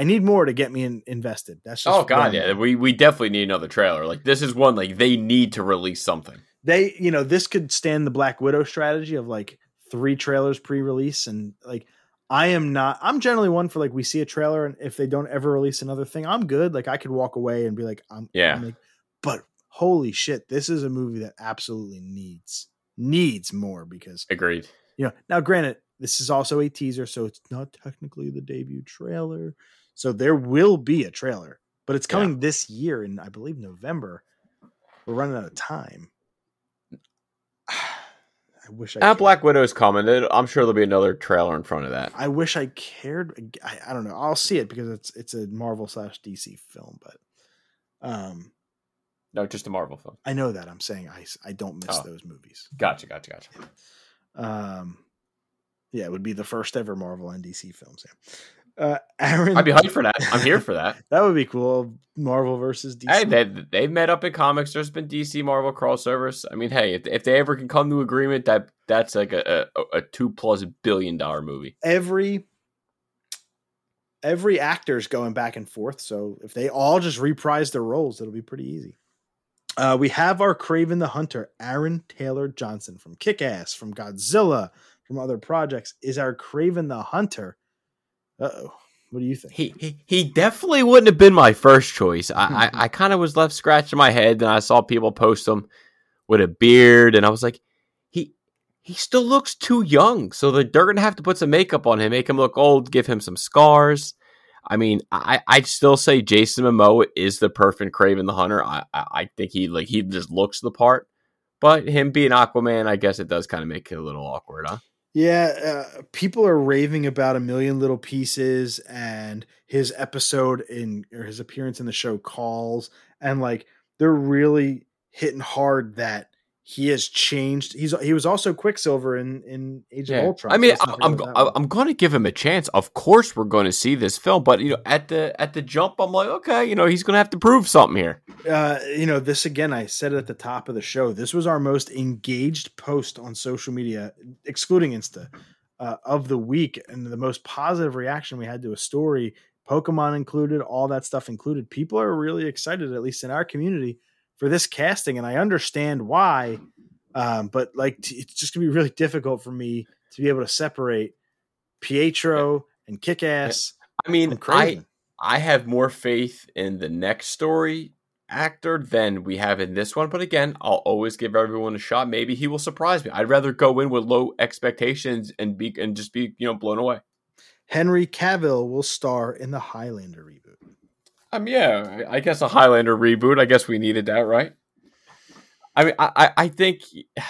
I need more to get me in, invested. That's just oh God, yeah. We we definitely need another trailer. Like this is one like they need to release something. they you know this could stand the black widow strategy of like three trailers pre-release and like i am not i'm generally one for like we see a trailer and if they don't ever release another thing i'm good like i could walk away and be like i'm Yeah. I'm like, but holy shit this is a movie that absolutely needs needs more because Agreed. you know now granted this is also a teaser so it's not technically the debut trailer so there will be a trailer but it's Yeah. coming this year in i believe november we're running out of time i wish i Ah, cared. Black Widow's coming. I'm sure there'll be another trailer in front of that. i wish i cared I, I don't know i'll see it because it's it's a marvel slash dc film but um No, just a Marvel film. i know that i'm saying i i don't miss Oh. those movies Gotcha, gotcha, gotcha. um yeah it would be the first ever marvel and dc films yeah. uh aaron I'd be hyped for that. I'm here for that. That would be cool. Marvel versus DC. Hey, they they've met up in comics. There's been DC Marvel crossovers. I mean, hey, if, if they ever can come to agreement, that that's like a a, a two plus billion dollar movie. every every actor's going back and forth. So if they all just reprise their roles, it'll be pretty easy. Uh, we have our Kraven the Hunter, Aaron Taylor Johnson from Kick Ass, from Godzilla, from other projects, is our Kraven the Hunter. Uh oh. What do you think? He, he he definitely wouldn't have been my first choice. I I, I kind of was left scratching my head, and I saw people post him with a beard, and I was like, he he still looks too young. So they're, they're gonna have to put some makeup on him, make him look old, give him some scars. I mean, I I'd still say Jason Momoa is the perfect Kraven the Hunter. I I, I think he like he just looks the part, but him being Aquaman, I guess it does kind of make it a little awkward, huh? Yeah, uh, people are raving about a million little pieces and his episode in or his appearance in the show calls and like they're really hitting hard that he has changed. He's he was also Quicksilver in in Age of Ultron. I mean, I'm I'm, about that one. I'm going to give him a chance. Of course, we're going to see this film, but you know, at the at the jump, I'm like, okay, you know, he's going to have to prove something here. uh, you know, this again, I said it at the top of the show. This was our most engaged post on social media, excluding Insta, uh, of the week, and the most positive reaction we had to a story, Pokemon included, all that stuff included. People are really excited, at least in our community, for this casting, and I understand why. Um, but like, t- it's just gonna be really difficult for me to be able to separate Pietro and Kick Ass I mean, I. I have more faith in the next story actor than we have in this one. But again, I'll always give everyone a shot. Maybe he will surprise me. I'd rather go in with low expectations and be and just be you know blown away. Henry Cavill will star in the Highlander reboot. Um, yeah, I I guess a Highlander reboot. I guess we needed that, right? I mean, I I, I think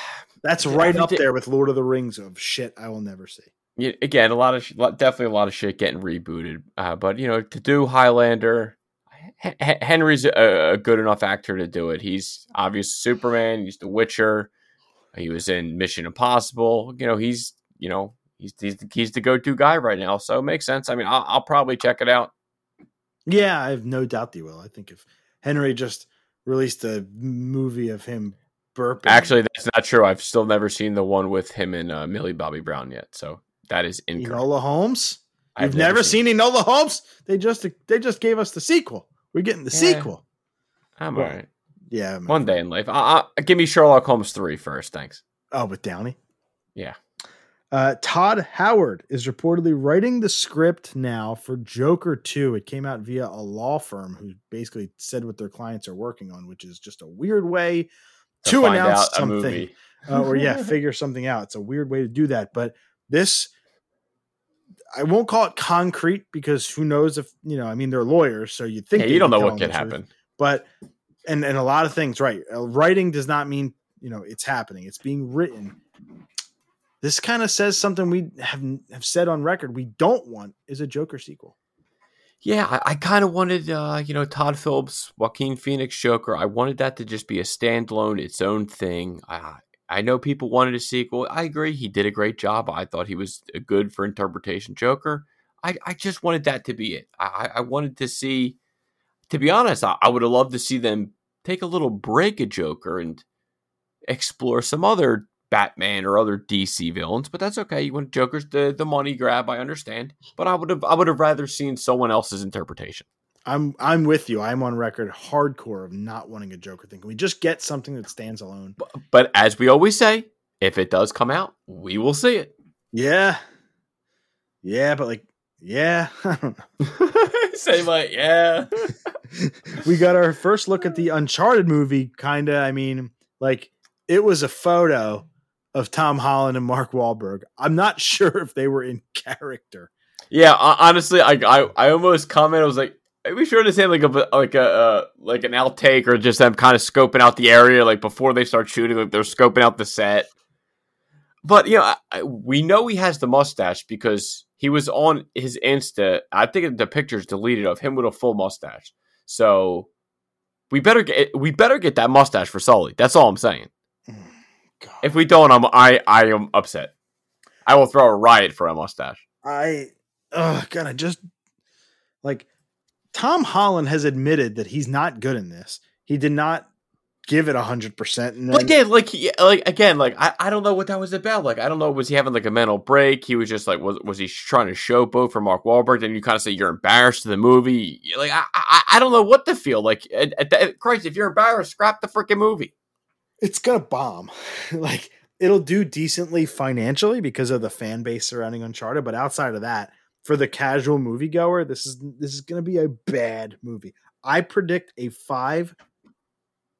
That's right I up there with Lord of the Rings of shit I will never see. yeah, again a lot of sh- definitely a lot of shit getting rebooted. Uh, but you know, to do Highlander, H- Henry's a, a good enough actor to do it. He's obviously Superman. He's The Witcher. He was in Mission Impossible. You know, he's you know he's he's the, he's the go to guy right now. So it makes sense. I mean, I'll, I'll probably check it out. Yeah, I have no doubt they will. I think if Henry just released a movie of him burping, Actually, that's not true. I've still never seen the one with him and uh, Millie Bobby Brown yet. So that is incorrect. Enola Holmes. I've You've never, seen, Enola Holmes? They just they just gave us the sequel. We're getting the Yeah. sequel. I'm Well, all right. Yeah. man. One day in life. I, I, give me Sherlock Holmes 3 first. Thanks. Oh, with Downey. Yeah. Uh, Todd Howard is reportedly writing the script now for Joker 2. It came out via a law firm who basically said what their clients are working on, which is just a weird way to, find announce something. uh, or yeah, figure something out. It's a weird way to do that, but this I won't call it concrete because who knows if you know. I mean, they're lawyers, so you think Yeah, you don't know what could the truth. happen. But and and a lot of things, right? Uh, writing does not mean you know it's happening. It's being written. This kind of says something we have have said on record. We don't want is a Joker sequel. Yeah, I, I kind of wanted, uh, you know, Todd Phillips, Joaquin Phoenix Joker. I wanted that to just be a standalone, its own thing. I, I know people wanted a sequel. I agree. He did a great job. I thought he was a good for interpretation Joker. I, I just wanted that to be it. I, I wanted to see to be honest, I, I would have loved to see them take a little break at Joker and explore some other Batman or other DC villains, but that's okay. You want Joker's the, the money grab, I understand. But I would have I would have rather seen someone else's interpretation. I'm I'm with you. I'm on record hardcore of not wanting a Joker thing. Can we just get something that stands alone? But, but as we always say, if it does come out, we will see it. Yeah. Yeah, but like yeah, I don't know. Say like, yeah. we got our first look at the Uncharted movie, kinda. I mean, like it was a photo of Tom Holland and Mark Wahlberg. I'm not sure if they were in character. Yeah, honestly, I I, I almost commented. I was like, are we sure to say like a like a uh, like an outtake or just them kind of scoping out the area like before they start shooting? Like they're scoping out the set. But you know, I, we know he has the mustache because he was on his Insta. I think the picture's deleted of him with a full mustache. So we better get we better get that mustache for Sully. That's all I'm saying. God. If we don't, I'm I I am upset. I will throw a riot for a mustache. I oh god, I just like Tom Holland has admitted that he's not good in this. He did not give it a hundred percent. Like yeah, like he, like again, like I, I don't know what that was about. Like I don't know, was he having like a mental break? He was just like was was he trying to show both for Mark Wahlberg? Then you kind of say you're embarrassed to the movie. Like I I, I don't know what to feel like. At, at, at, Christ, if you're embarrassed, scrap the freaking movie it's gonna bomb. like it'll do decently financially because of the fan base surrounding Uncharted, but outside of that, for the casual moviegoer, this is this is gonna be a bad movie. I predict a five,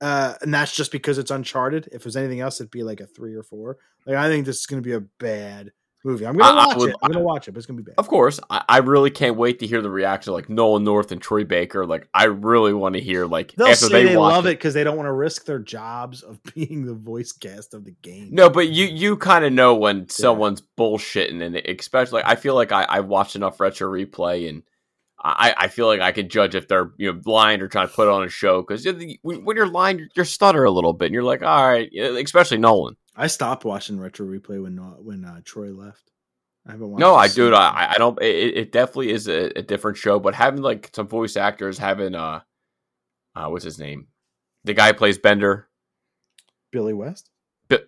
uh, and that's just because it's Uncharted. If it was anything else, it'd be like a three or four. Like I think this is gonna be a bad movie. I'm gonna watch would, it. I'm gonna watch it, but it's gonna be bad. Of course, I, I, really can't wait to hear the reaction like Nolan North and Troy Baker. Like, I really want to hear like they'll after say they, they love it because they don't want to risk their jobs of being the voice cast of the game. No, but you you kind of know when yeah. someone's bullshitting, and especially I feel like I I watched enough retro replay and. I, I feel like I could judge if they're you know lying or trying to put on a show because when you're lying, you're stutter a little bit, and you're like, all right, especially Nolan. I stopped watching retro replay when when uh, Troy left. I haven't watched. No, I do. I I don't. It, it definitely is a, a, different show, but having like some voice actors, having uh, uh, what's his name? The guy plays Bender. Billy West.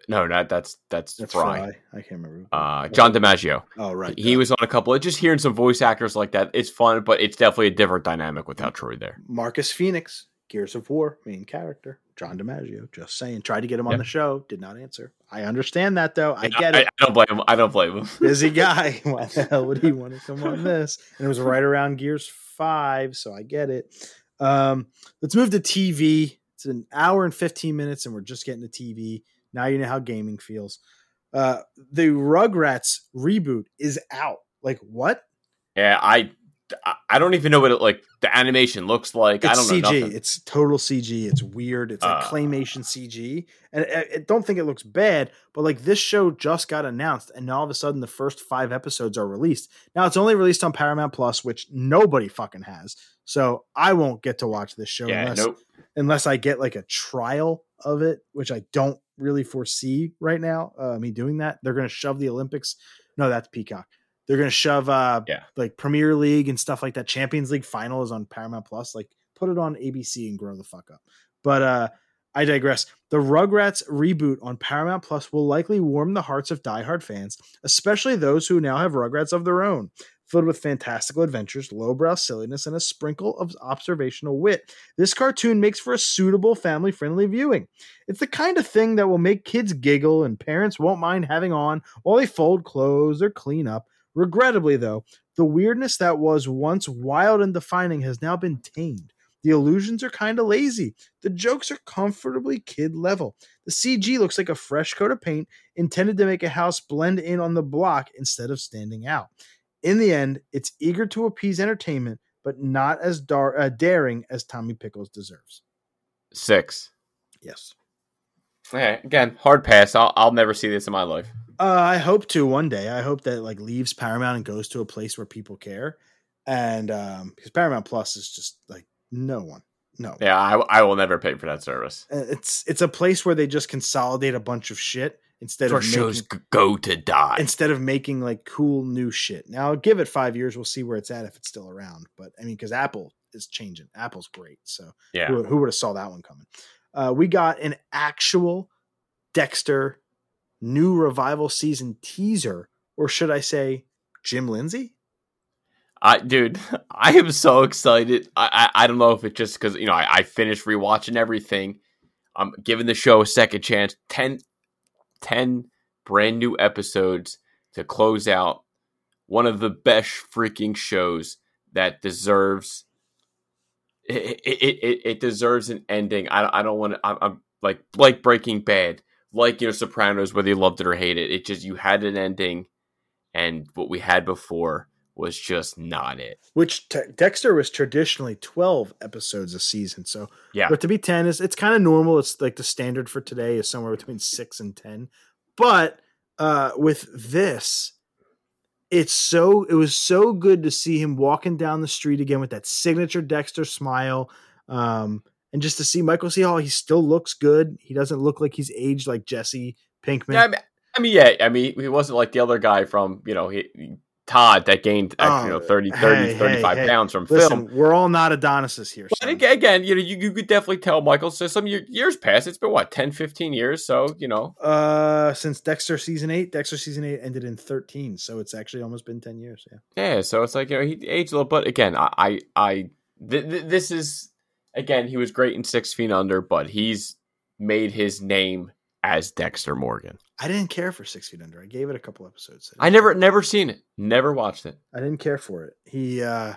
no, not that's that's, that's Fry. Fry. I can't remember. Uh, John DiMaggio. Oh right. He was on a couple. Of, just hearing some voice actors like that, it's fun, but it's definitely a different dynamic without Troy there. Marcus Phoenix, Gears of War, main character. John DiMaggio. Just saying. Tried to get him on the show. Did not answer. I understand that though. I get I, it. I don't blame him. I don't blame him. Busy guy. Why the hell would he want to come on this? And it was right around Gears Five, so I get it. Um, let's move to TV. It's an hour and fifteen minutes, and we're just getting to TV. Now you know how gaming feels. Uh, the Rugrats reboot is out. Like what? Yeah, I I don't even know what it like the animation looks like. It's I don't know. CG. Nothing. It's total CG. It's weird. It's like uh, claymation CG, and I, I, don't think it looks bad. But like this show just got announced, and now all of a sudden the first five episodes are released. Now it's only released on Paramount Plus, which nobody fucking has. So I won't get to watch this show yeah, unless nope. unless I get like a trial of it, which I don't really foresee right now. Uh, me doing that. They're going to shove the Olympics. No, that's Peacock they're gonna shove uh yeah. like Premier League and stuff like that. Champions League final is on Paramount Plus. Like put it on ABC and grow the fuck up. But uh I digress. The Rugrats reboot on Paramount Plus will likely warm the hearts of diehard fans, especially those who now have Rugrats of their own. Filled with fantastical adventures, lowbrow silliness, and a sprinkle of observational wit, this cartoon makes for a suitable family friendly viewing. It's the kind of thing that will make kids giggle and parents won't mind having on while they fold clothes or clean up, Regrettably, though, the weirdness that was once wild and defining has now been tamed. The illusions are kind of lazy. The jokes are comfortably kid level. The CG looks like a fresh coat of paint intended to make a house blend in on the block instead of standing out. In the end, it's eager to appease entertainment, but not as dar- uh, daring as Tommy Pickles deserves. Six. Yes. Okay, again, hard pass. I'll, I'll never see this in my life. Uh, I hope to one day. I hope that like leaves Paramount and goes to a place where people care, and um, because Paramount Plus is just like no one, no. Yeah, I, I will never pay for that service. Uh, it's it's a place where they just consolidate a bunch of shit instead for of shows making, go to die instead of making like cool new shit. Now give it five years, we'll see where it's at if it's still around. But I mean, because Apple is changing. Apple's great. So Yeah. who, who would have saw that one coming? Uh, we got an actual Dexter new revival season teaser, or should I say, Jim Lindsay? I, dude, I am so excited. I, I, I don't know if it's just because you know I, I finished rewatching everything. I'm giving the show a second chance. 10, 10 brand new episodes to close out one of the best freaking shows that deserves. It, it, it, it deserves an ending. I, I don't want to. I'm, I'm like like Breaking Bad, like you know Sopranos, whether you loved it or hated it. It just you had an ending, and what we had before was just not it. Which te- Dexter was traditionally twelve episodes a season, so Yeah. But to be ten is it's kind of normal. It's like the standard for today is somewhere between six and ten. But uh, with this, it's so it was so good to see him walking down the street again with that signature Dexter smile. Um, and just to see Michael C. Hall, he still looks good. He doesn't look like he's aged like Jesse Pinkman. Yeah, I mean, I mean, yeah, I mean, he wasn't like the other guy from, you know, he, Todd that gained, uh, you know, Oh, 30, 30 hey, 35 hey, pounds from Listen, film. we're all not Adonises here. But son. again, you know, you, you could definitely tell Michael, so some years past, it's been what, 10, 15 years. So, you know, Uh, since Dexter season eight, Dexter season eight ended in thirteen, so it's actually almost been ten years. Yeah. yeah. So it's like, you know, he aged a little, but again, I, I, I th- th- this is, again, he was great in Six Feet Under, but he's made his name as Dexter Morgan. I didn't care for Six Feet Under. I gave it a couple episodes. I never, never seen it, never watched it. I didn't care for it. He, uh,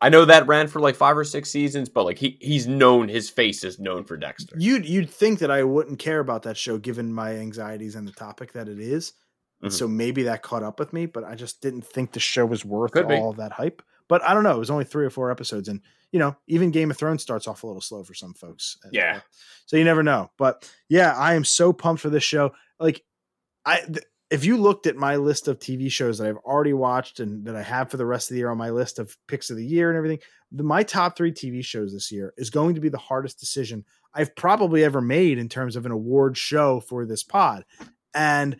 I know that ran for like five or six seasons, but like he he's known his face is known for Dexter. you'd you'd think that I wouldn't care about that show given my anxieties and the topic that it is. Mhm. So maybe that caught up with me, but I just didn't think the show was worth all of that hype. But I don't know. It was only three or four episodes, and you know, even Game of Thrones starts off a little slow for some folks. Uh, Yeah. So you never know. But yeah, I am so pumped for this show. Like, I th- if you looked at my list of TV shows that I've already watched and that I have for the rest of the year on my list of picks of the year and everything, the, my top three TV shows this year is going to be the hardest decision I've probably ever made in terms of an award show for this pod. And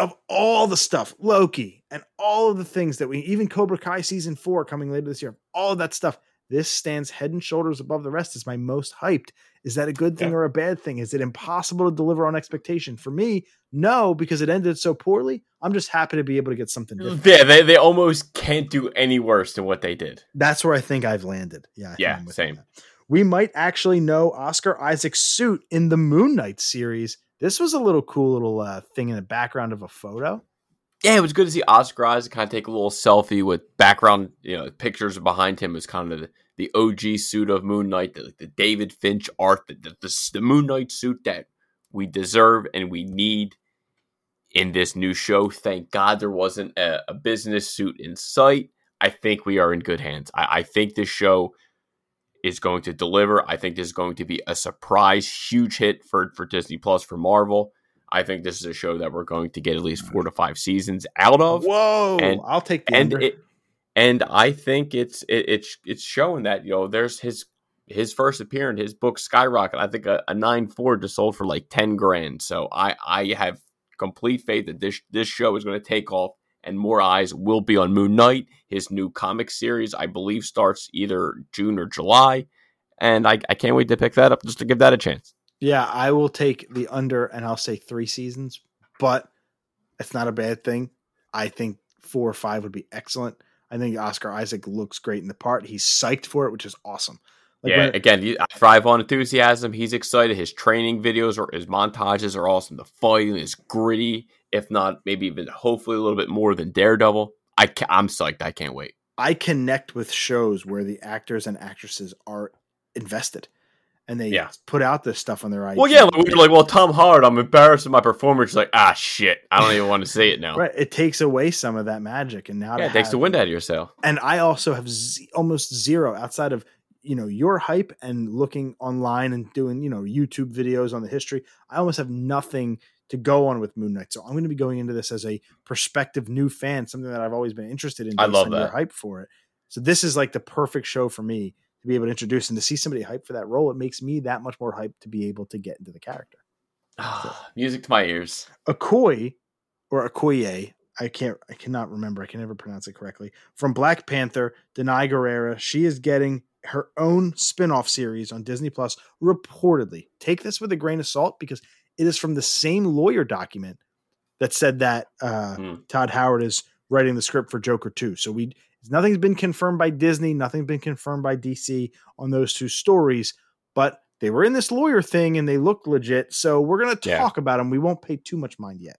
of all the stuff, Loki and all of the things that we, even Cobra Kai season four coming later this year, all of that stuff, this stands head and shoulders above the rest. Is my most hyped. Is that a good thing Yeah. or a bad thing? Is it impossible to deliver on expectation? For me, no, because it ended so poorly. I'm just happy to be able to get something different. Yeah, they, they almost can't do any worse than what they did. That's where I think I've landed. Yeah. I Yeah, I'm with you on same. We might actually know Oscar Isaac's suit in the Moon Knight series. This was a little cool little uh, thing in the background of a photo. Yeah, it was good to see Oscar Isaac kind of take a little selfie with background, you know, pictures behind him as kind of the, the OG suit of Moon Knight, the, the David Finch art, the, the, the, the Moon Knight suit that we deserve and we need in this new show. Thank God there wasn't a, a business suit in sight. I think we are in good hands. I, I think this show is going to deliver. I think this is going to be a surprise, huge hit for, for Disney Plus for Marvel. I think this is a show that we're going to get at least four to five seasons out of, Whoa! and- I'll take the and under. it, and I think it's it, it's it's showing that you know there's his his first appearance, his book Skyrocket. I think a, a nine four just sold for like ten grand. So I I have complete faith that this this show is going to take off, and more eyes will be on Moon Knight. His new comic series, I believe, starts either June or July, and I I can't wait to pick that up just to give that a chance. yeah, I will take the under, and I'll say three seasons, but it's not a bad thing. I think four or five would be excellent. I think Oscar Isaac looks great in the part. He's psyched for it, which is awesome. Like yeah, when- again, I thrive on enthusiasm. He's excited. His training videos or his montages are awesome. The fighting is gritty, if not maybe even hopefully a little bit more than Daredevil. I ca- I'm psyched. I can't wait. I connect with shows where the actors and actresses are invested and they Yeah. put out this stuff on their IG. Well, yeah, like, we are like, well, Tom Hard, I'm embarrassed of my performance. Like, ah, shit, I don't even want to say it now. right. It takes away some of that magic, and now Yeah, it takes the wind out of your sail. And I also have z- almost zero outside of you know your hype and looking online and doing you know YouTube videos on the history. I almost have nothing to go on with Moon Knight, so I'm going to be going into this as a prospective new fan, something that I've always been interested in. I love that. hype for it. So this is like the perfect show for me to be able to introduce and to see somebody hype for that role. It makes me that much more hyped to be able to get into the character. Music to my ears. Okoye or Okoye, I can't I cannot remember. I can never pronounce it correctly. From Black Panther, Danai Gurira. She is getting her own spin-off series on Disney Plus reportedly. Take this with a grain of salt because it is from the same lawyer document that said that uh, hmm. Todd Howard is writing the script for Joker 2. So we nothing's been confirmed by Disney, nothing's been confirmed by DC on those two stories, but they were in this lawyer thing and they look legit. So we're going to talk yeah. about them. We won't pay too much mind yet.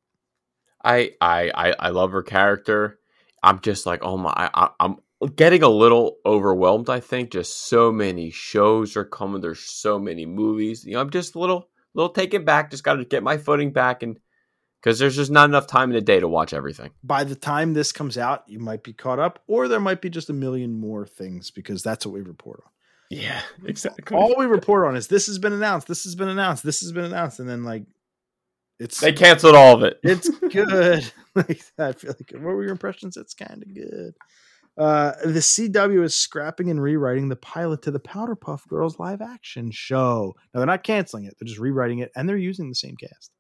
I I I, love her character. I'm just like, oh my, I, I'm getting a little overwhelmed. I think just so many shows are coming. There's so many movies. You know, I'm just a little little taken back. Just got to get my footing back and because there's just not enough time in the day to watch everything. By the time this comes out, you might be caught up, or there might be just a million more things because that's what we report on. Yeah, exactly. All we report on is this has been announced, this has been announced, this has been announced, and then like it's they canceled all of it. It's good. like I feel like what were your impressions? It's kind of good. Uh, the CW is scrapping and rewriting the pilot to the Powerpuff Girls live action show. Now they're not canceling it; they're just rewriting it, and they're using the same cast.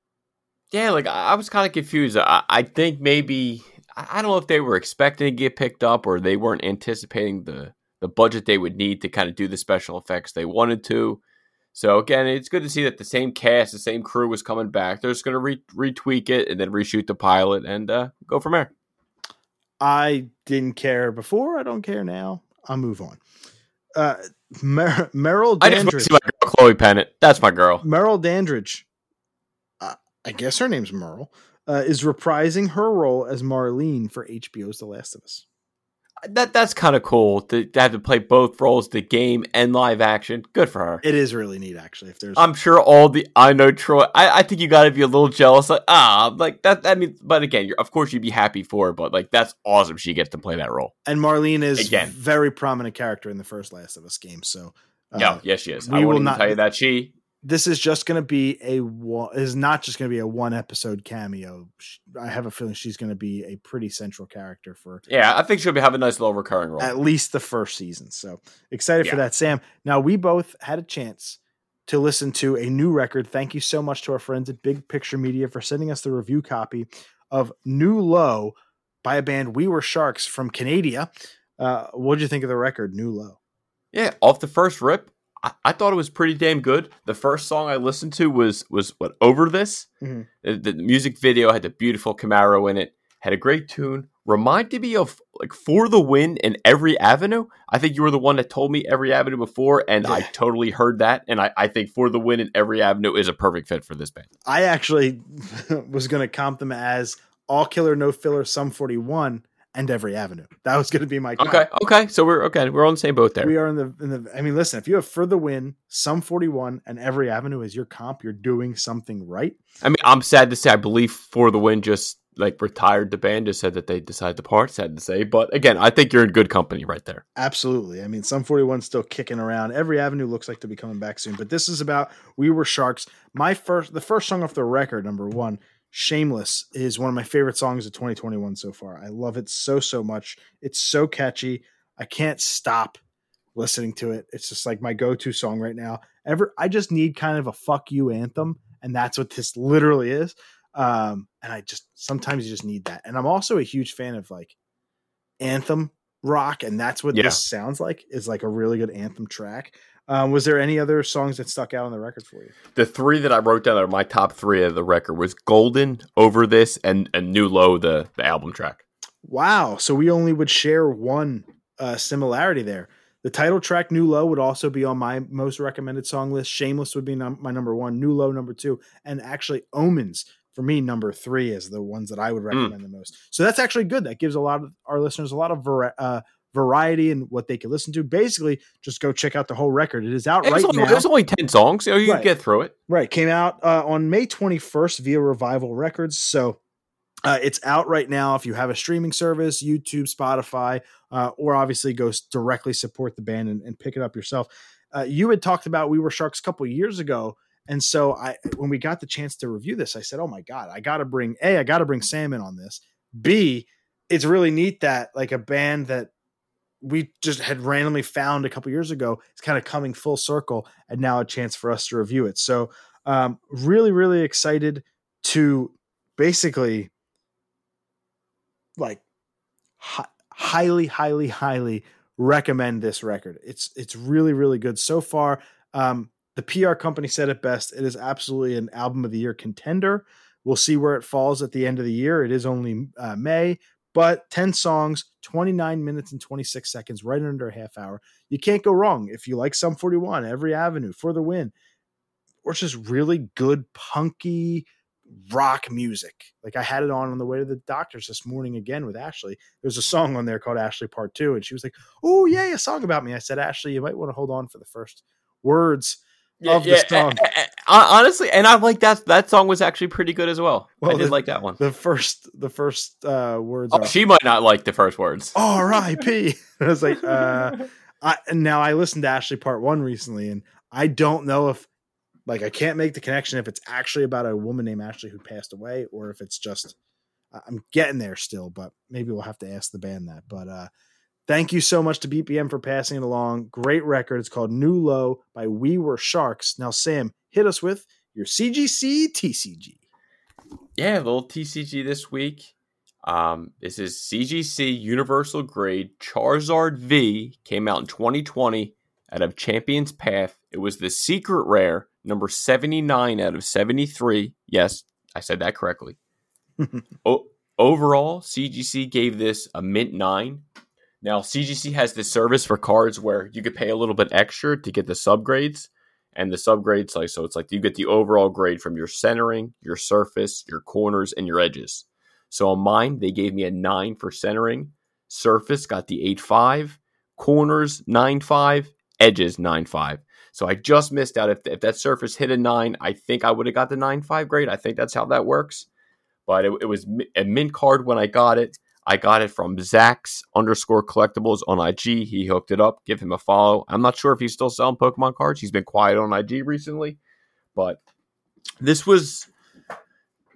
Yeah, like I was kind of confused. I, I think maybe I don't know if they were expecting to get picked up or they weren't anticipating the the budget they would need to kind of do the special effects they wanted to. So again, it's good to see that the same cast, the same crew was coming back. They're just going to re- retweak it and then reshoot the pilot and uh, go from there. I didn't care before. I don't care now. I'll move on. Uh, Mer- Merrill Dandridge. I just see my girl, Chloe Pennant. That's my girl. Merrill Dandridge. Uh, I guess her name's Merle. Uh, is reprising her role as Marlene for HBO's The Last of Us that that's kind of cool to, to, have to play both roles, the game and live action. Good for her. It is really neat, actually. If there's, I'm sure all the I know Troy. I, I think you got to be a little jealous, like ah, like that. I mean, but again, you're, of course you'd be happy for her, but like that's awesome. She gets to play that role. And Marlene is again very prominent character in the first Last of Us game. So uh, yeah, yes, she is. I will not tell you that she this is just going to be a one is not just going to be a one episode cameo. I have a feeling she's going to be a pretty central character for. Yeah, I think she'll be have a nice little recurring role at least the first season. So excited yeah. for that, Sam. Now we both had a chance to listen to a new record. Thank you so much to our friends at Big Picture Media for sending us the review copy of New Low by a band We Were Sharks from Canada. Uh, what did you think of the record, New Low? Yeah, off the first rip, I, I, thought it was pretty damn good. The first song I listened to was was what over this. Mm-hmm. The, the, music video had the beautiful Camaro in it. Had a great tune. Reminded me of like For the Win in Every Avenue. I think you were the one that told me Every Avenue before, and yeah. I totally heard that. And I, I think For the Win in Every Avenue is a perfect fit for this band. I actually was going to comp them as All Killer No Filler Sum 41 and every avenue. That was going to be my comp. okay. Okay, so we're okay. We're on the same boat there. We are in the in the. I mean, listen. If you have for the win, Sum forty one, and every avenue is your comp, you're doing something right. I mean, I'm sad to say. I believe for the win just like retired the band. Just said that they decided to part. Sad to say, but again, I think you're in good company right there. Absolutely. I mean, Sum forty one still kicking around. Every avenue looks like to be coming back soon. But this is about we were sharks. My first, the first song off the record, number one Shameless is one of my favorite songs of 2021 so far. I love it so, so much. It's so catchy. I can't stop listening to it. It's just like my go to song right now. Ever, I just need kind of a fuck you anthem. And that's what this literally is. Um, and I just sometimes you just need that. And I'm also a huge fan of like anthem rock. And that's what yeah. this sounds like is like a really good anthem track. Um, was there any other songs that stuck out on the record for you? The three that I wrote down are my top three of the record was Golden, Over This, and, and New Low, the, the album track. Wow. So we only would share one uh, similarity there. The title track New Low would also be on my most recommended song list. Shameless would be num- my number one, New Low number two, and actually Omens for me number three is the ones that I would hmm. recommend mm. the most. So that's actually good. That gives a lot of our listeners a lot of uh, variety and what they can listen to. Basically, just go check out the whole record. It is out right only, now. There's only 10 songs, so you right. can get through it. Right. Came out uh, on May 21st via Revival Records. So uh, it's out right now if you have a streaming service, YouTube, Spotify, uh, or obviously go directly support the band and, and pick it up yourself. Uh, you had talked about We Were Sharks a couple years ago. And so I, when we got the chance to review this, I said, "Oh my god, I got to bring a, I got to bring Sam in on this. B, it's really neat that like a band that we just had randomly found a couple years ago. It's kind of coming full circle, and now a chance for us to review it. So, um, really, really excited to basically like hi- highly, highly, highly recommend this record. It's it's really, really good so far. Um, the PR company said it best. It is absolutely an album of the year contender. We'll see where it falls at the end of the year. It is only uh, May, but 10 songs, 29 minutes and 26 seconds, right under a half hour. You can't go wrong. If you like Sum 41, Every Avenue, For the Win, or just really good punky rock music. Like I had it on on the way to the doctor's this morning again with Ashley. There's a song on there called Ashley Part 2 and she was like, "Oh, yeah, a song about me." I said, "Ashley, you might want to hold on for the first words Yeah, of the yeah, song." honestly, and I like that. That song was actually pretty good as well. Well, I did the- like that one. The first the first uh words Oh, are she might not like the first words. R.I.P. I was like, uh I and now I listened to Ashley Part One recently, and I don't know if like I can't make the connection if it's actually about a woman named Ashley who passed away, or if it's just I'm getting there still, but maybe we'll have to ask the band that. But uh thank you so much to BPM for passing it along. Great record. It's called New Low by We Were Sharks. Now, Sam, hit us with your CGC TCG. Yeah, a little TCG this week. Um, this is CGC Universal Grade Charizard V. Came out in 2020 out of Champions Path. It was the secret rare, number 79 out of 73. Yes, I said that correctly. o- overall, CGC gave this a mint 9. Now, CGC has this service for cards where you could pay a little bit extra to get the subgrades and the subgrades like so it's like you get the overall grade from your centering your surface your corners and your edges. So on mine they gave me a 9 for centering surface got the 8.5 corners 9.5 edges 9.5 so i just missed out. If, if that surface hit a 9 i think i would have got the 9.5 grade. I think that's how that works. But it, it was a mint card when i got it I got it from Zach's underscore collectibles on IG. He hooked it up. Give him a follow. I'm not sure if he's still selling Pokemon cards. He's been quiet on IG recently, but this was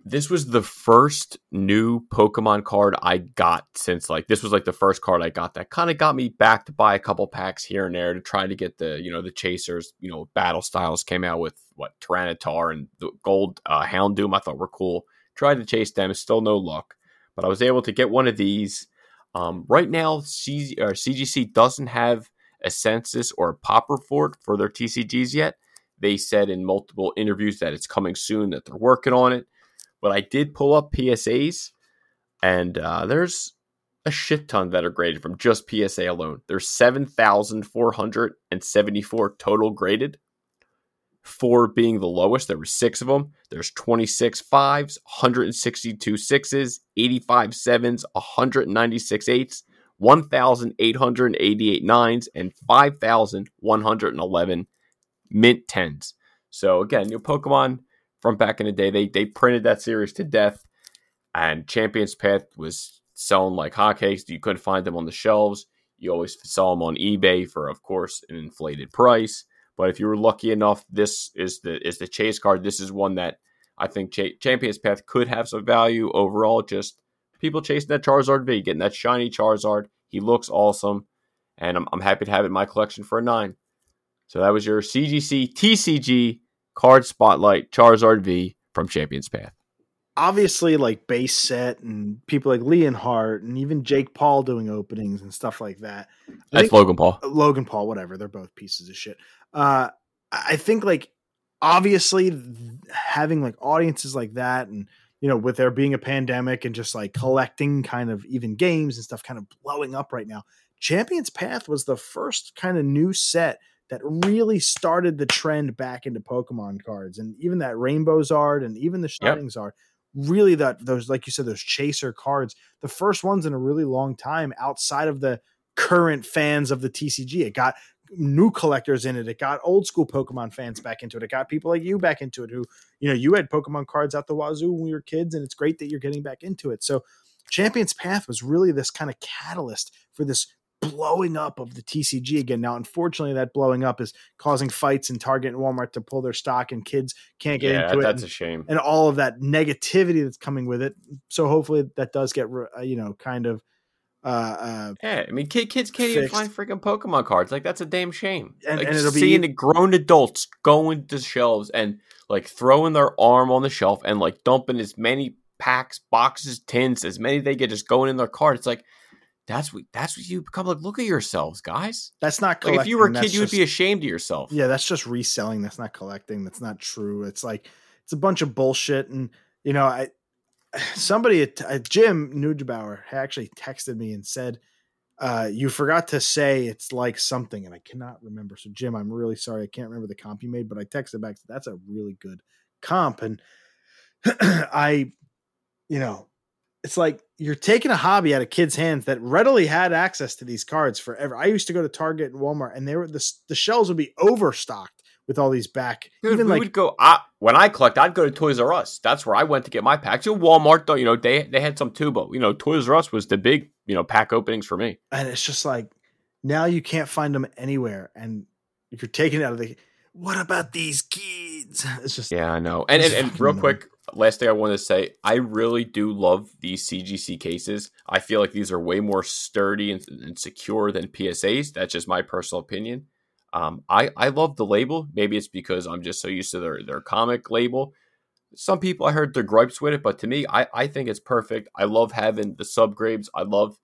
this was the first new Pokemon card I got since like this was like the first card I got that kind of got me back to buy a couple packs here and there to try to get the you know the chasers you know battle styles came out with what Tyranitar and the gold uh, Houndoom I thought were cool. Tried to chase them, still no luck but I was able to get one of these. Um, right now, C- CGC doesn't have a census or a popper for it for their TCGs yet. They said in multiple interviews that it's coming soon, that they're working on it. But I did pull up PSAs, and uh, there's a shit ton that are graded from just PSA alone. There's 7,474 total graded four being the lowest. There were six of them. There's 26 fives, 162 sixes, 85 sevens, 196 eights, 1,888 nines, and 5,111 mint tens. So again, your Pokemon from back in the day, they they printed that series to death, and Champions Path was selling like hotcakes. You couldn't find them on the shelves. You always saw them on eBay for, of course, an inflated price. But if you were lucky enough, this is the is the chase card. This is one that I think Ch- Champions Path could have some value overall. Just people chasing that Charizard V, getting that shiny Charizard. He looks awesome, and I'm, I'm happy to have it in my collection for a nine. So that was your CGC TCG card spotlight Charizard V from Champions Path. Obviously like base set and people like Leonhart and even Jake Paul doing openings and stuff like that. I That's think- Logan Paul. Logan Paul, whatever, they're both pieces of shit. Uh, I think like obviously having like audiences like that and you know with there being a pandemic and just like collecting kind of even games and stuff kind of blowing up right now. Champions Path was the first kind of new set that really started the trend back into Pokemon cards and even that Rainbow Zard and even the Shining Zard really that those like you said those chaser cards the first ones in a really long time outside of the current fans of the TCG it got new collectors in it. It got old school Pokemon fans back into it. It got people like you back into it who you know you had Pokemon cards out the wazoo when we were kids and it's great that you're getting back into it. So Champions Path was really this kind of catalyst for this blowing up of the TCG again. Now, unfortunately, that blowing up is causing fights in Target and Walmart to pull their stock, and kids can't get Yeah, into it. that's and- a shame. and all of that negativity that's coming with it. So hopefully that does get uh, you know kind of uh, uh, Yeah, I mean, kid, kids can't even find freaking Pokemon cards. Like that's a damn shame. And- like and it'll be- seeing the grown adults going to shelves and like throwing their arm on the shelf and like dumping as many packs, boxes, tins, as many they get just going in their cart. It's like that's what that's what you become like. Look at yourselves, guys. That's not Like if you were a kid, you would be ashamed of yourself. Yeah, that's just reselling. That's not collecting. That's not true. It's like it's a bunch of bullshit. And you know, I somebody at, at Jim Nuggebauer actually texted me and said, uh, "You forgot to say it's like something," and I cannot remember. So Jim, I'm really sorry. I can't remember the comp you made, but I texted back. That's a really good comp, and I, you know. It's like you're taking a hobby out of kids' hands that readily had access to these cards forever. I used to go to Target and Walmart, and they were the the shelves would be overstocked with all these back. Dude, even we like would go I, when I collect. I'd go to Toys R Us. That's where I went to get my packs. You know, Walmart, though, you know, they they had some too, but you know, Toys R Us was the big, you know, pack openings for me. and it's just like now you can't find them anywhere, and you're taking it out of the. What about these kids? It's just Yeah, I know. And and, and real quick, last thing I want to say, I really do love these CGC cases. I feel like these are way more sturdy and, and secure than PSAs. That's just my personal opinion. Um, I I love the label. Maybe it's because I'm just so used to their their comic label. Some people I heard their gripes with it, but to me, I I think it's perfect. I love having the subgrades. I love.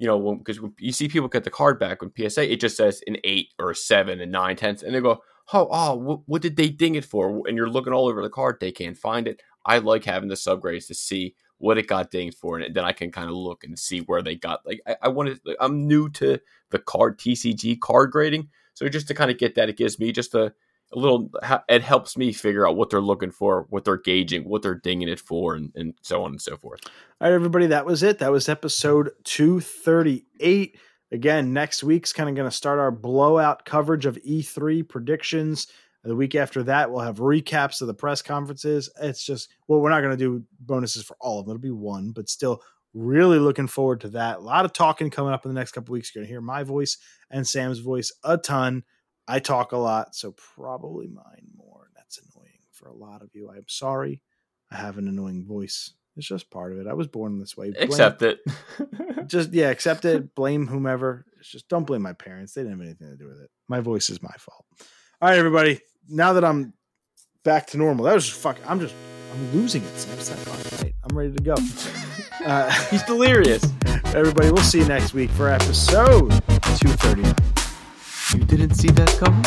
You know, because you see people get the card back with PSA, it just says an eight or a seven and nine tenths, and they go, oh, oh what, what did they ding it for? And you're looking all over the card, they can't find it. I like having the subgrades to see what it got dinged for, and then I can kind of look and see where they got. Like I, I wanted, like, I'm new to the card TCG card grading, so just to kind of get that, it gives me just a, a little. It helps me figure out what they're looking for, what they're gauging, what they're dinging it for, and, and so on and so forth. All right, everybody, that was it. That was episode 238. Again, next week's kind of going to start our blowout coverage of E3 predictions. The week after that, we'll have recaps of the press conferences. It's just, well, we're not going to do bonuses for all of them. It'll be one, but still really looking forward to that. A lot of talking coming up in the next couple weeks. You're going to hear my voice and Sam's voice a ton. I talk a lot, so probably mine more. That's annoying for a lot of you. I'm sorry. I have an annoying voice. It's just part of it. I was born this way. Blame- Accept it. just yeah, accept it. Blame whomever. It's just don't blame my parents. They didn't have anything to do with it. My voice is my fault. All right, everybody. Now that I'm back to normal, that was just fuck. I'm just I'm losing it. Sam. It's that fucking night. I'm ready to go. Uh, He's delirious. everybody, we'll see you next week for episode 239. You didn't see that coming.